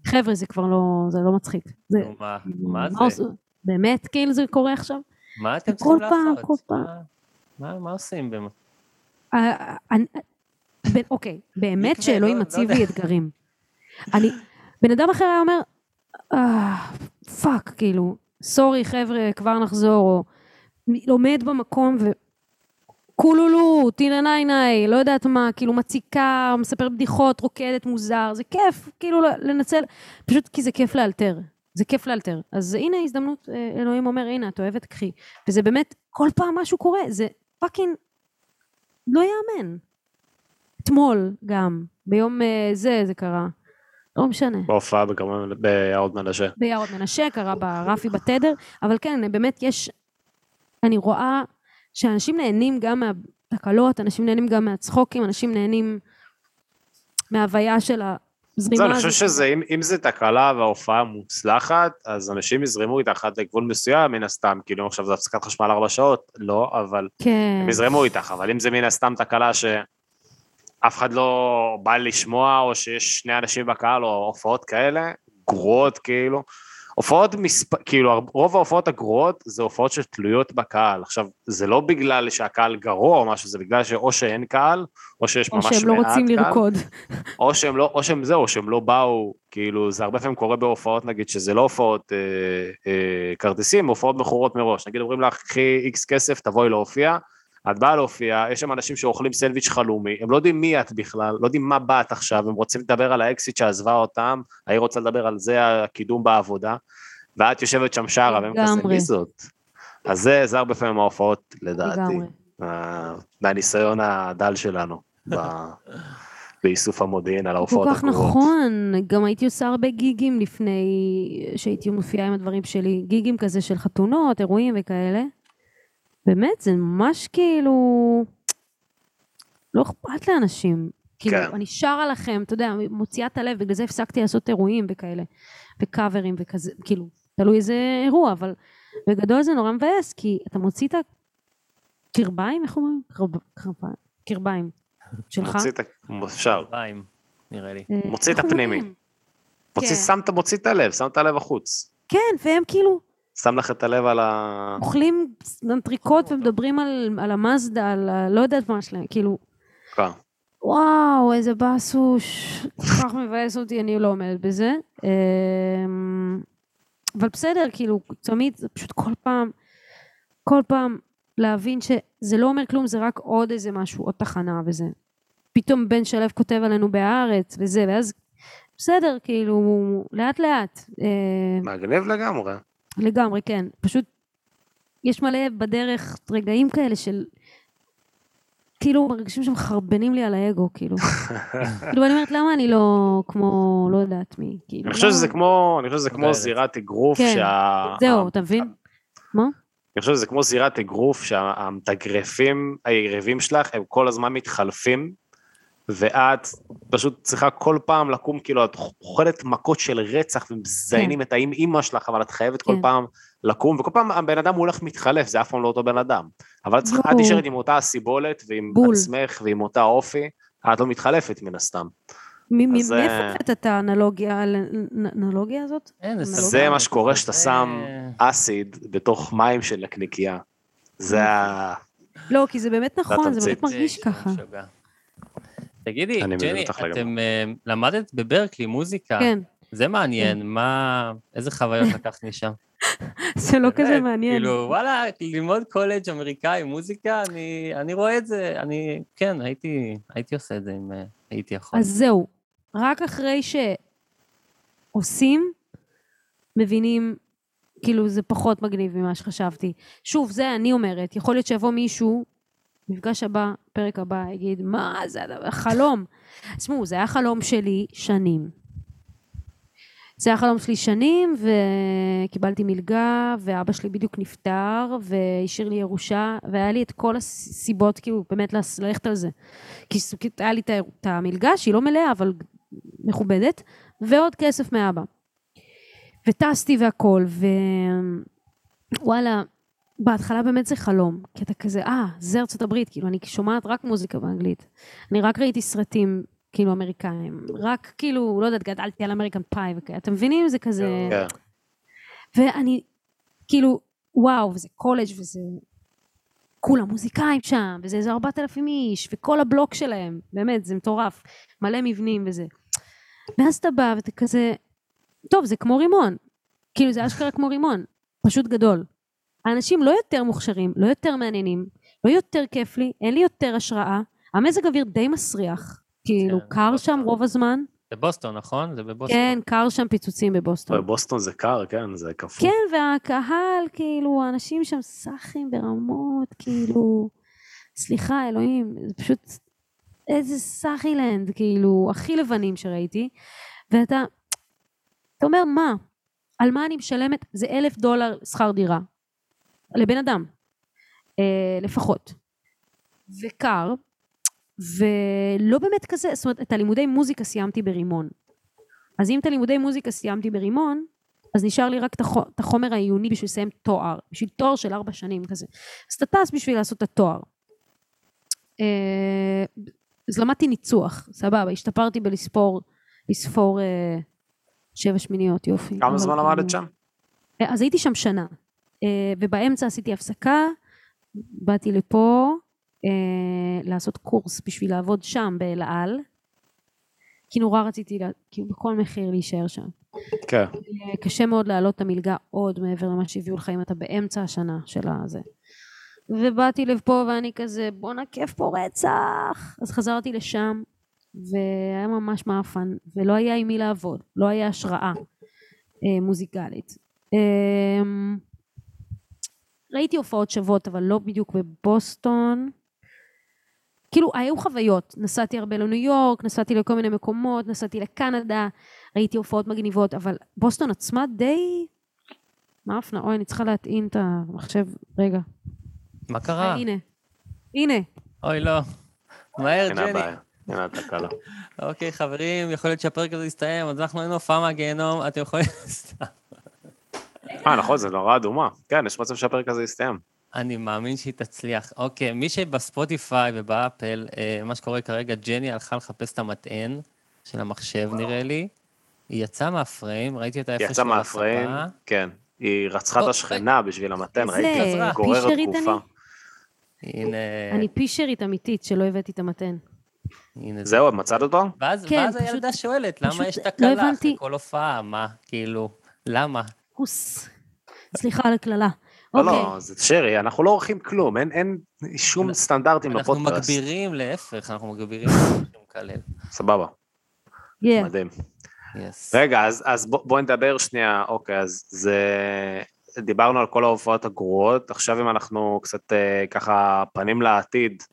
חבר'ה, זה כבר לא, זה לא מצחיק. זה, מה- מה זה? באמת כאילו זה קורה עכשיו? מה אתם כל צריכים פעם, לעשות? כל פעם. מה- מה- מה עושים? באמת? אה, ב- אוקיי, באמת שאלוהים לא- לא מציב. לי אתגרים. אני, בן אדם אחר היה אומר, אה, fuck, כאילו, sorry חבר'ה, כבר נחזור, או עומד במקום ו... קולולו, טינה ניי ניי, לא יודעת מה, כאילו מציקה, מספר בדיחות, רוקדת מוזר, זה כיף, כאילו לנצל, פשוט כי זה כיף לאלתר, זה כיף לאלתר. אז הנה הזדמנות, אה, אלוהים אומר, הנה, את אוהבת, קחי. וזה באמת, כל פעם משהו קורה, זה fucking לא יאמן. אתמול גם, ביום אה, זה, זה קרה. לא משנה. בהופעה ביערות מנשה. ביערות מנשה, קרה ברפי בתדר, אבל כן, באמת יש, אני רואה שאנשים נהנים גם מהתקלות, אנשים נהנים גם מהצחוקים, אנשים נהנים מההוויה של הזרימה זהו, אני הזאת. חושב שזה, אם, אם זה תקלה וההופעה מוצלחת, אז אנשים יזרמו איתך עד לגבול מסוים, מן הסתם, כאילו אם עכשיו זה הפסקת חשמל ארבע שעות, לא, אבל כן, הם יזרמו איתך, אבל אם זה מן הסתם תקלה שאף אחד לא בא לשמוע, או שיש שני אנשים בקהל, או הופעות כאלה, גרועות כאילו, הופעות, מספ... כאילו, רוב ההופעות הגרועות זה הופעות שתלויות בקהל. עכשיו, זה לא בגלל שהקהל גרוע או משהו, זה בגלל שאו שאין קהל, או שיש או ממש מעט שהם קהל. לא רוצים לרקוד. או שהם לא, או שהם זהו, או שהם לא באו, כאילו, זה הרבה פעמים קורה בהופעות, נגיד, שזה לא הופעות אה, אה, כרטיסים, הופעות מכורות מראש. נגיד, אומרים לך, קחי איקס כסף, תבואי להופיע, את באה להופיע, יש שם אנשים שאוכלים סנדוויץ' חלומי, הם לא יודעים מי את בכלל, לא יודעים מה באת עכשיו, הם רוצים לדבר על האקסיט שעזבה אותם, ההיא רוצה לדבר על זה, הקידום בעבודה, ואת יושבת שם שרה, והם כזה, לגמרי. מי זאת? אז זה, זה הרבה פעמים ההופעות, לדעתי, מהניסיון הדל שלנו. ב- באיסוף המודיעין על כל ההופעות כך הגרועות. נכון, גם הייתי עושה הרבה גיגים לפני שהייתי מופיעה עם הדברים שלי, גיגים כזה של חתונות, אירועים וכאלה. באמת, זה ממש כאילו... לא אכפת לאנשים. כאילו, כן. אני שרה לכם, אתה יודע, מוציאה את הלב, בגלל זה הפסקתי לעשות אירועים וכאלה, וקאברים וכזה, כאילו, תלוי איזה אירוע, אבל בגדול זה נורא מבאס, כי אתה מוציא את הקרביים, איך אומרים? קרב- קרביים. קרביים. שלך. מוציא את ה... אפשר. מים, נראה לי. אה, מוציא את הפנימי. מוציא, כן. שם, את הלב, שם את הלב החוץ. כן, והם כאילו שם לך את הלב על ה... אוכלים אנטריקוט ומדברים על, על המאזדה, על ה... לא יודעת מה שלהם, כאילו, כן. וואו, איזה באסוש, כל כך מבאס אותי, אני לא עומדת בזה. אמ, אבל בסדר, כאילו, תמיד, זה פשוט כל פעם, כל פעם להבין שזה לא אומר כלום, זה רק עוד איזה משהו, עוד תחנה וזה. פתאום בן שלו כותב עלינו בהארץ וזה, ואז בסדר, כאילו, לאט לאט. אה, מגניב לגמרי. לגמרי, כן. פשוט יש מלא בדרך רגעים כאלה של... כאילו מרגישים שמחרבנים לי על האגו, כאילו. כאילו, אני אומרת, למה אני לא כמו, לא יודעת מי, כאילו. אני חושב שזה כמו, אני חושב שזה כמו. זירת אגרוף, כן, שה... זהו, אתה מבין? מה? אני חושב שזה כמו זירת אגרוף, שהמתגרפים היריבים שלך, הם כל הזמן מתחלפים, ואת פשוט צריכה כל פעם לקום, כאילו, את אוכלת מכות של רצח ומזיינים את האם אימא שלך, אבל את חייבת כל כן. פעם לקום, וכל פעם הבן אדם הוא הולך מתחלף, זה אף פעם לא אותו בן אדם. אבל את צריכה- את. נשארת עם אותה הסיבולת ועם בול. עצמך ועם אותה אופי, את לא מתחלפת מן הסתם. אז, מאיפה אה, הבאת את האנלוגיה האנלוגיה הזאת? אין, זה זה מה שקורה שאתה זה- שם אסיד בתוך מים של נקניקייה. זה ה... לא, כי זה באמת נכון, זה. באמת מרגיש זה ככה. תגידי, ג'ני. אתם אה, למדת בברקלי מוזיקה, כן, זה מעניין, מה, איזה חוויות לקחת משם? זה לא כזה מעניין. כאילו, וואלה, ללמוד קולג' אמריקאי, מוזיקה, אני, אני רואה את זה, אני, כן, הייתי, הייתי עושה את זה אם אה, הייתי יכול. אז זהו, רק אחרי שעושים, מבינים, כאילו זה פחות מגניב ממה שחשבתי. שוב, זה אני אומרת, יכול להיות שיבוא מישהו, מפגש הבא, פרק הבא, יגיד, מה, זה הדבר- חלום. תשמעו, זה היה חלום שלי שנים. זה היה חלום שלי שנים, וקיבלתי מלגה, ואבא שלי בדיוק נפטר, והשאיר לי ירושה, והיה לי את כל הסיבות, כאילו, באמת ללכת על זה. כי היה לי את המלגה, שהיא לא מלאה, אבל מכובדת, ועוד כסף מאבא. וטסתי והכל, ווואלה, בהתחלה באמת זה חלום, כי אתה כזה, אה, זה ארצות הברית, כאילו, אני שומעת רק מוזיקה באנגלית. אני רק ראיתי סרטים, כאילו, אמריקאים. רק, כאילו, לא יודעת, גדלתי על אמריקן פאי וכאלה. אתם מבינים? זה כזה... כן. ואני, כאילו, וואו, וזה קולג' וזה... כולם מוזיקאים שם, וזה איזה ארבעת אלפים איש, וכל הבלוק שלהם, באמת, זה מטורף. מלא מבנים וזה. ואז אתה בא ואתה כזה, טוב, זה כמו רימון. כאילו, זה אשכרה כמו רימון, פשוט גדול. האנשים לא יותר מוכשרים, לא יותר מעניינים, לא יותר כיף לי, אין לי יותר השראה. המזג אוויר די מסריח. כאילו, כן, קר בוסטון. שם רוב הזמן. בבוסטון, נכון? זה בבוסטון. כן, קר שם פיצוצים בבוסטון. בבוסטון זה קר, כן, זה קפוא. כן, והקהל, כאילו, האנשים שם סאחים ברמות, כאילו, סליחה, אלוהים, זה פשוט איזה סאחילנד, כאילו, הכי לבנים שראיתי, ואתה, אתה אומר, מה? על מה אני משלמת? זה אלף דולר שכר דירה, לבן אדם, אה, לפחות. וקר, ולא באמת כזה, זאת אומרת, את הלימודי מוזיקה סיימתי ברימון. אז אם את הלימודי מוזיקה סיימתי ברימון, אז נשאר לי רק את החו- את החומר העיוני בשביל לסיים תואר, בשביל תואר של ארבע שנים כזה. אז אתה טס בשביל לעשות את התואר. אה, אז למדתי ניצוח, סבבה, השתפרתי בלספור, לספור אה, שבע שמיניות, יופי. כמה זמן כאילו- למדת שם? אה, אז הייתי שם שנה, ובאמצע עשיתי הפסקה, באתי לפה אה, לעשות קורס בשביל לעבוד שם באל על, כי נורא רציתי, לה- כאילו בכל מחיר להישאר שם. כן. אה, קשה מאוד להעלות את המלגה עוד מעבר למה שהביאו לך אם אתה באמצע השנה של הזה. ובאתי לפה ואני כזה בואנה כיף פה רצח אז חזרתי לשם והיה ממש מאפן ולא היה עם מי לעבוד לא היה השראה אה, מוזיקלית. אה, ראיתי הופעות שוות אבל לא בדיוק בבוסטון כאילו היו חוויות נסעתי הרבה לניו יורק נסעתי לכל מיני מקומות נסעתי לקנדה ראיתי הופעות מגניבות, אבל בוסטון עצמה די... מה אופנה? אוי, אני צריכה להטעין את המחשב. רגע. מה אה, קרה? הנה. הנה. אוי, לא. מהר, ג'ני. הנה התקלה. אוקיי, חברים, יכול להיות שהפרק הזה יסתיים, אז אנחנו היינו הופעה מהגיהנום, אתם יכולים... סתם. אה, נכון, זה נורא אדומה. כן, יש מצב שהפרק הזה יסתיים. אני מאמין שהיא תצליח. אוקיי, מי שבספוטיפיי ובאפל, אה, מה שקורה כרגע, ג'ני הלכה לחפש את המטען של המחשב, נראה לי. היא יצאה מהפריים, ראיתי אותה איפה היא יצאה מהפריים, כן. היא רצחה את או, השכנה בשביל המתן, איזה ראיתי. היא גוררת גופה. הנה, אני פישרית אמיתית שלא הבאתי את המתן. הנה זה. זהו, מצאת אותו? ואז, כן, ואז פשוט- הילדה שואלת, למה פשוט יש לא תקלה הבנתי. אחרי כל הופעה? מה, כאילו, למה? כוס. סליחה על הקללה. לא, אוקיי. לא, זה שרי, אנחנו לא עורכים כלום, אין- שום סטנדרטים אנחנו לפודקאסט. מגבירים, להפך, אנחנו מגבירים מקלל. סבבה. מדהים. רגע, אז, אז בוא, בוא נדבר שנייה, אוקיי, אז זה... דיברנו על כל ההופעות הגרועות, עכשיו אם אנחנו קצת אה, ככה פנים לעתיד,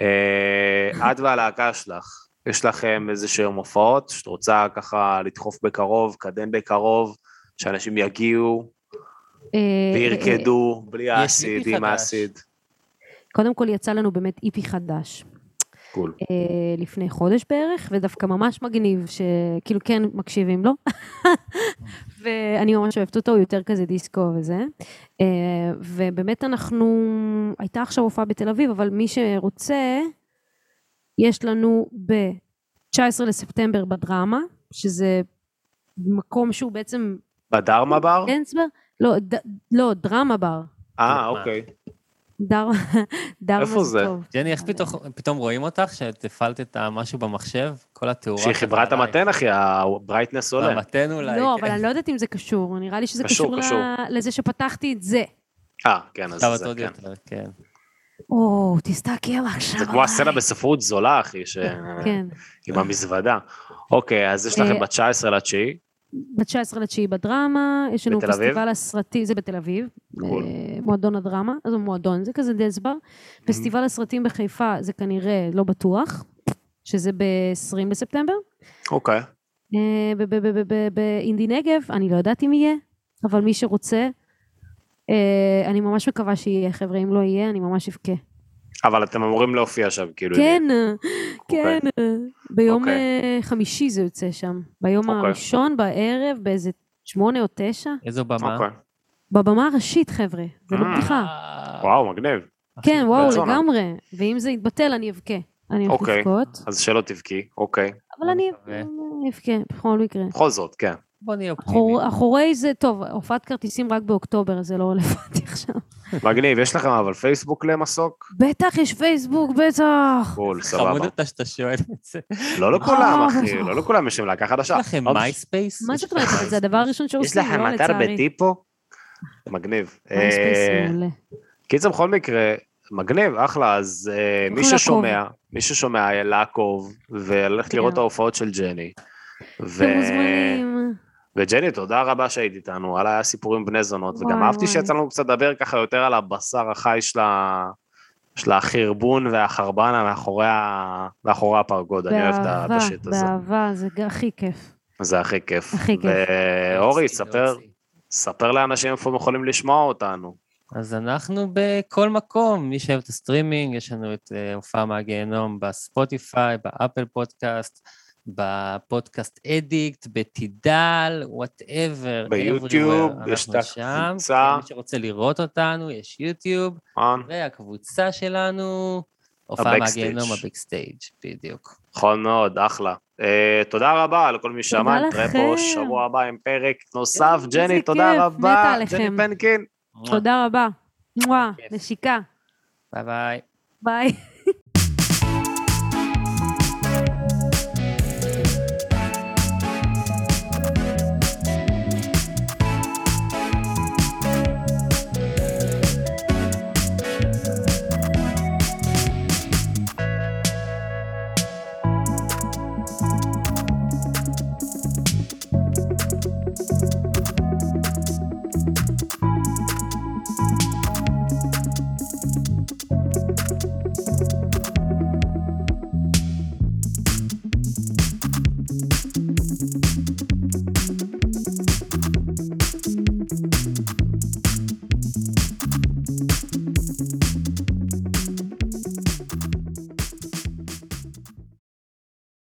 אה, את והלהקה שלך, יש לכם איזה שהן הופעות שאת רוצה ככה לדחוף בקרוב, קדם בקרוב, שאנשים יגיעו אה, אה, וירקדו בלי לי האסיד, עם. האסיד. קודם כל יצא לנו באמת איפי חדש. קול. אה, לפני חודש בערך, ודווקא ממש מגניב, שכאילו כן מקשיבים לו. ואני ממש אוהבת אותו, הוא יותר כזה דיסקו וזה. אה, ובאמת אנחנו, הייתה עכשיו הופעה בתל אביב, אבל מי שרוצה, יש לנו ב-19 לספטמבר בדרמה, שזה מקום שהוא בעצם בדרמה בר? דנסבר, לא, ד, לא, דרמה בר. אה, אוקיי. דר, דרמה איפה זה? טוב. ג'ני, איך פתאום- פתאום רואים אותך, שאת הפעלת את המשהו במחשב? כל התאורה... שהיא חיברה את כזה עלייך. המתן, אחי, הברייטנס עולה. המתן אולי. לא, כן. אבל אני לא יודעת אם זה קשור, נראה לי שזה קשור, קשור, קשור. ל- לזה שפתחתי את זה. אה, כן, אז זה עוד כן. יותר, כן. או, תסתכל עכשיו זה כמו הסצנה בספרות זולה, אחי, ש- כן. עם המזוודה. אוקיי, אז יש לכם אה, ב-19 לתשיעי. ב-19 לתשיעי בדרמה, יש לנו? פסטיבל הסרטים, זה בתל אביב, קול. אה, מועדון הדרמה, אז הוא מועדון, זה כזה דסבר. פסטיבל הסרטים בחיפה זה כנראה לא בטוח, שזה ב-20 בספטמבר. אוקיי. אה, באינדי נגב, אני לא יודעת אם יהיה, אבל מי שרוצה, אה, אני ממש מקווה שיהיה, חבר'ה, אם לא יהיה, אני ממש אבכה. אבל אתם אמורים להופיע שם, כאילו. כן, כן, ביום אוקיי. אה, חמישי זה יוצא שם. ביום אוקיי. הראשון, בערב, באיזה שמונה או תשע. איזו במה? אוקיי. בבמה הראשית, חבר'ה, זה לא אה. בדיחה. אה, וואו, מגניב. כן, וואו. לגמרי. ואם זה יתבטל, אני אבכה. אני הולכת אוקיי. לבכות, אז שלא תבכי, אוקיי. אבל. אני אבכה, בכל מקרה. בכל זאת, כן. בוא נהיה אופטימיים. אחור- אחורי זה, טוב, הופעת כרטיסים רק באוקטובר, זה לא רלוונטי עכשיו. מגניב, יש לכם אבל פייסבוק למסוק? בטח, יש פייסבוק, בטח. חמוד סבבה. אותה שאתה שואל את זה. לא לכולם, אה, אחי, לא לכולם יש להם להקה חדשה. יש לכם עוד- מייספייס? מה זאת אומרת? זה הדבר הראשון יש שעושים, לכם לא אתר לצערי. בטיפו? מגניב. מייספייס אה, מעולה. קיצר, בכל מקרה, מגניב, אחלה, אז אה, מי. ששומע, מי ששומע, לעקוב, וללכת לראות את. ההופעות של ג'ני. אתם מוזמנים. וג'ני, תודה רבה שהיית איתנו, וואלה, היה סיפורים בני זונות, וגם וואי, אהבתי וואי. שיצא לנו קצת לדבר ככה יותר על הבשר החי של ה... של החרבון והחרבנה מאחורי, ה... מאחורי הפרגוד, אני אוהב את באהבה, ה shit הזה. באהבה, זה ג- הכי כיף. זה הכי כיף. הכי כיף. ואורי, ספר. ספר לאנשים איפה הם יכולים לשמוע אותנו. אז אנחנו בכל מקום, מי שאוהב את הסטרימינג, יש לנו את אה, הופעה מהגיהנום בספוטיפיי, באפל פודקאסט, בפודקאסט אדיקט, בתידל, whatever. ביוטיוב. יש את אנחנו שם. הקבוצה. כן, מי שרוצה לראות אותנו, יש יוטיוב, נכון? והקבוצה שלנו, הופעה. מהגיהנום, ה backstage, בדיוק. נכון מאוד, אחלה. אה, תודה רבה לכל מי ששמע, תודה נתראה. פה שבוע הבא עם פרק נוסף. ג'ני, תודה רבה. ג'ני פנקין. תודה רבה. נשיקה. ביי ביי. ביי.